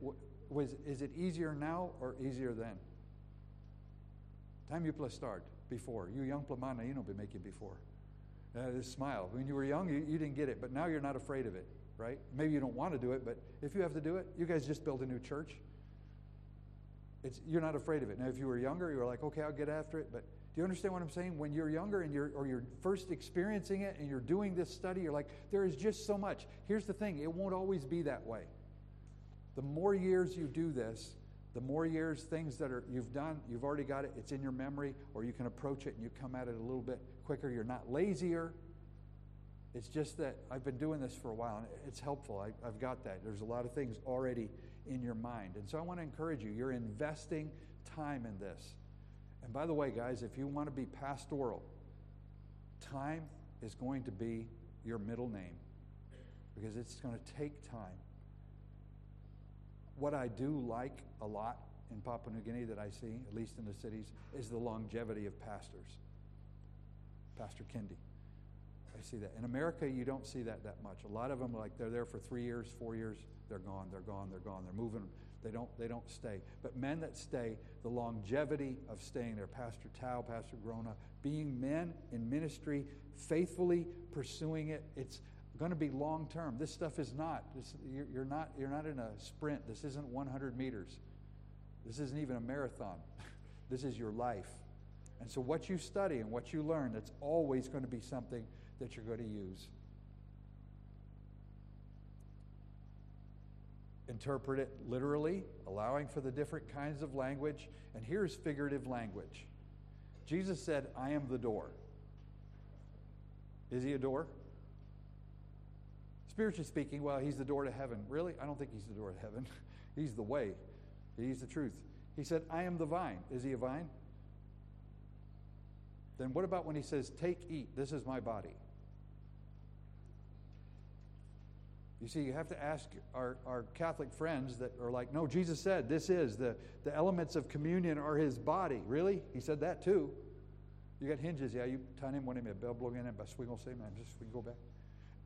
[SPEAKER 1] was is it easier now or easier then? Time you play start before. You young plamana, you know, be making before. Uh, this smile. When you were young, you, you didn't get it, but now you're not afraid of it, right? Maybe you don't want to do it, but if you have to do it, you guys just built a new church. It's, you're not afraid of it. Now, if you were younger, you were like, okay, I'll get after it. But do you understand what I'm saying? When you're younger and you're, or you're first experiencing it and you're doing this study, you're like, there is just so much. Here's the thing it won't always be that way. The more years you do this, the more years things that are you've done you've already got it it's in your memory or you can approach it and you come at it a little bit quicker. You're not lazier. It's just that i've been doing this for a while and it's helpful. I, i've got that. There's a lot of things already in your mind. And so i want to encourage you you're investing time in this. And by the way guys if you want to be pastoral time is going to be your middle name because it's going to take time what I do like a lot in Papua New Guinea that I see, at least in the cities, is the longevity of pastors. Pastor Kendi. I see that. In America, you don't see that that much. A lot of them, like, they're there for three years, four years, they're gone, they're gone, they're gone. They're moving. They don't, they don't stay. But men that stay, the longevity of staying there, Pastor Tao, Pastor Grona, being men in ministry, faithfully pursuing it, it's going to be long term. This stuff is not. This, you're, not. You're not in a sprint. This isn't 100 meters. This isn't even a marathon. this is your life. And so, what you study and what you learn, that's always going to be something that you're going to use. Interpret it literally, allowing for the different kinds of language. And here's figurative language Jesus said, I am the door. Is he a door? Spiritually speaking, well, he's the door to heaven. Really? I don't think he's the door to heaven. he's the way, he's the truth. He said, I am the vine. Is he a vine? Then what about when he says, Take, eat, this is my body? You see, you have to ask our, our Catholic friends that are like, no, Jesus said this is the, the elements of communion are his body. Really? He said that too. You got hinges, yeah, you tan him when him a bell blowing in but swing oh, say, man, just we go back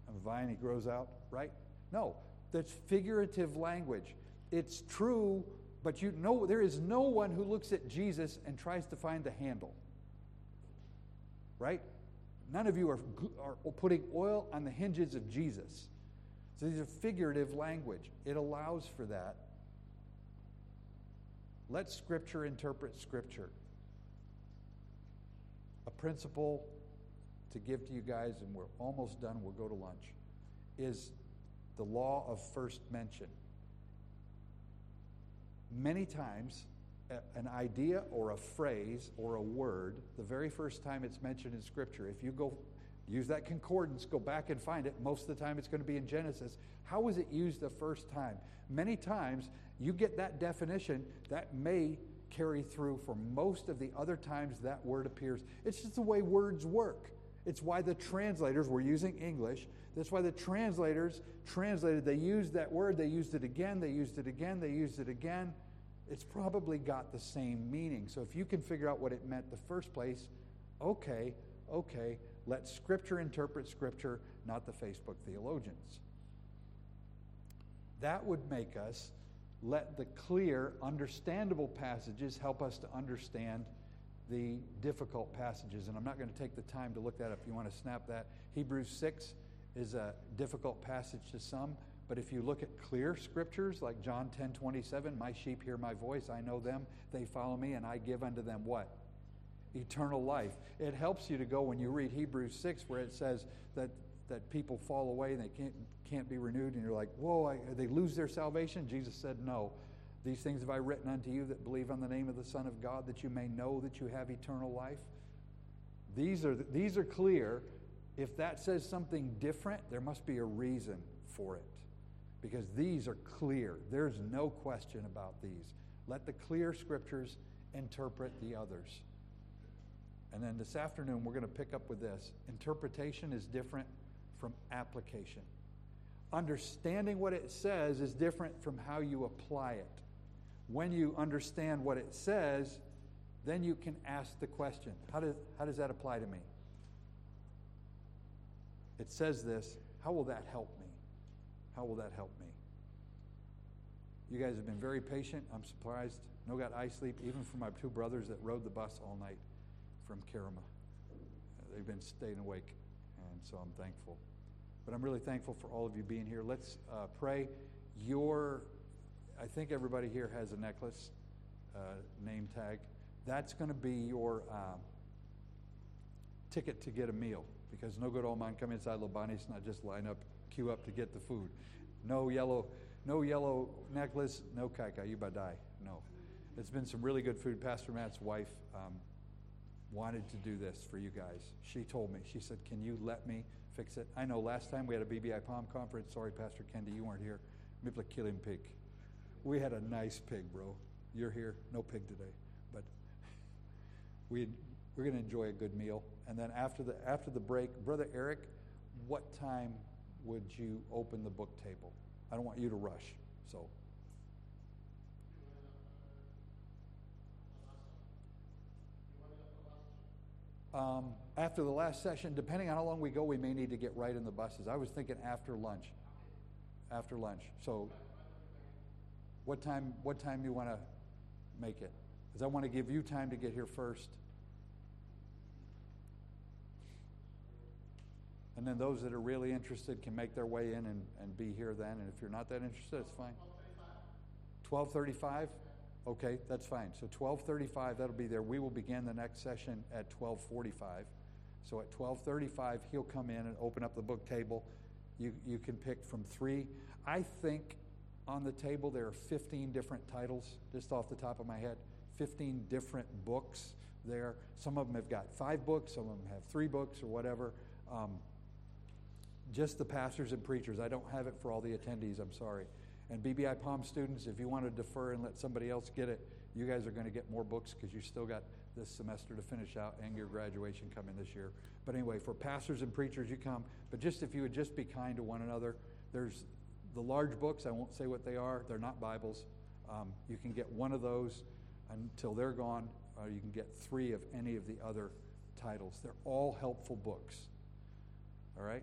[SPEAKER 1] a vine, he grows out, right? No, that's figurative language. It's true, but you know there is no one who looks at Jesus and tries to find the handle. Right? None of you are, are putting oil on the hinges of Jesus. So these are figurative language. It allows for that. Let Scripture interpret Scripture. A principle to give to you guys, and we're almost done, we'll go to lunch, is the law of first mention. Many times, an idea or a phrase or a word, the very first time it's mentioned in Scripture, if you go use that concordance, go back and find it, most of the time it's going to be in Genesis. How was it used the first time? Many times, you get that definition, that may carry through for most of the other times that word appears. It's just the way words work. It's why the translators were using English. That's why the translators translated, they used that word, they used it again, they used it again, they used it again. It's probably got the same meaning. So if you can figure out what it meant the first place, okay, okay, let Scripture interpret Scripture, not the Facebook theologians. That would make us let the clear, understandable passages help us to understand the difficult passages. And I'm not going to take the time to look that up. If you want to snap that, Hebrews 6 is a difficult passage to some. But if you look at clear scriptures like John 10 27, my sheep hear my voice, I know them, they follow me, and I give unto them what? Eternal life. It helps you to go when you read Hebrews 6, where it says that, that people fall away and they can't, can't be renewed, and you're like, whoa, I, they lose their salvation? Jesus said, no. These things have I written unto you that believe on the name of the Son of God, that you may know that you have eternal life. These are, these are clear. If that says something different, there must be a reason for it because these are clear. There's no question about these. Let the clear scriptures interpret the others. And then this afternoon, we're going to pick up with this. Interpretation is different from application. Understanding what it says is different from how you apply it. When you understand what it says, then you can ask the question how does, how does that apply to me? It says this how will that help me? How will that help me? You guys have been very patient. I'm surprised. No got eye sleep, even for my two brothers that rode the bus all night from Kerema. They've been staying awake, and so I'm thankful. But I'm really thankful for all of you being here. Let's uh, pray. Your, I think everybody here has a necklace, uh, name tag. That's going to be your um, ticket to get a meal because no good old man come inside Lobanis and not just line up, queue up to get the food. No yellow, no yellow necklace, no kaika, you die. No. It's been some really good food. Pastor Matt's wife um, wanted to do this for you guys. She told me, she said, Can you let me fix it? I know last time we had a BBI Palm conference, sorry, Pastor Kendi, you weren't here. Mipla killing pig. We had a nice pig, bro. You're here, no pig today. But we, we're going to enjoy a good meal. And then after the, after the break, Brother Eric, what time would you open the book table? I don't want you to rush. So. Um, after the last session, depending on how long we go, we may need to get right in the buses. I was thinking after lunch. After lunch. So, what time? What time you want to make it? Because I want to give you time to get here first. And then those that are really interested can make their way in and, and be here then. And if you're not that interested, it's fine. 1235? Okay, that's fine. So 1235, that'll be there. We will begin the next session at 1245. So at 1235, he'll come in and open up the book table. You, you can pick from three. I think on the table there are 15 different titles, just off the top of my head. 15 different books there. Some of them have got five books, some of them have three books or whatever. Um, just the pastors and preachers. I don't have it for all the attendees, I'm sorry. And BBI Palm students, if you want to defer and let somebody else get it, you guys are going to get more books because you still got this semester to finish out and your graduation coming this year. But anyway, for pastors and preachers, you come. But just if you would just be kind to one another, there's the large books. I won't say what they are. They're not Bibles. Um, you can get one of those until they're gone, or you can get three of any of the other titles. They're all helpful books. All right?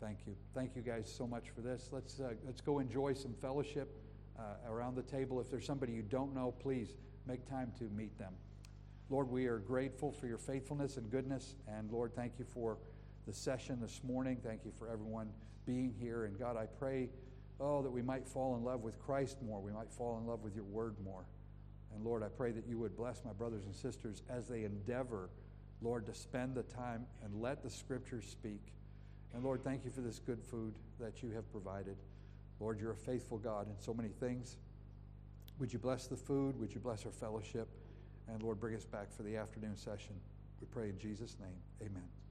[SPEAKER 1] Thank you. Thank you guys so much for this. Let's, uh, let's go enjoy some fellowship uh, around the table. If there's somebody you don't know, please make time to meet them. Lord, we are grateful for your faithfulness and goodness. And Lord, thank you for the session this morning. Thank you for everyone being here. And God, I pray, oh, that we might fall in love with Christ more. We might fall in love with your word more. And Lord, I pray that you would bless my brothers and sisters as they endeavor, Lord, to spend the time and let the scriptures speak. And Lord, thank you for this good food that you have provided. Lord, you're a faithful God in so many things. Would you bless the food? Would you bless our fellowship? And Lord, bring us back for the afternoon session. We pray in Jesus' name. Amen.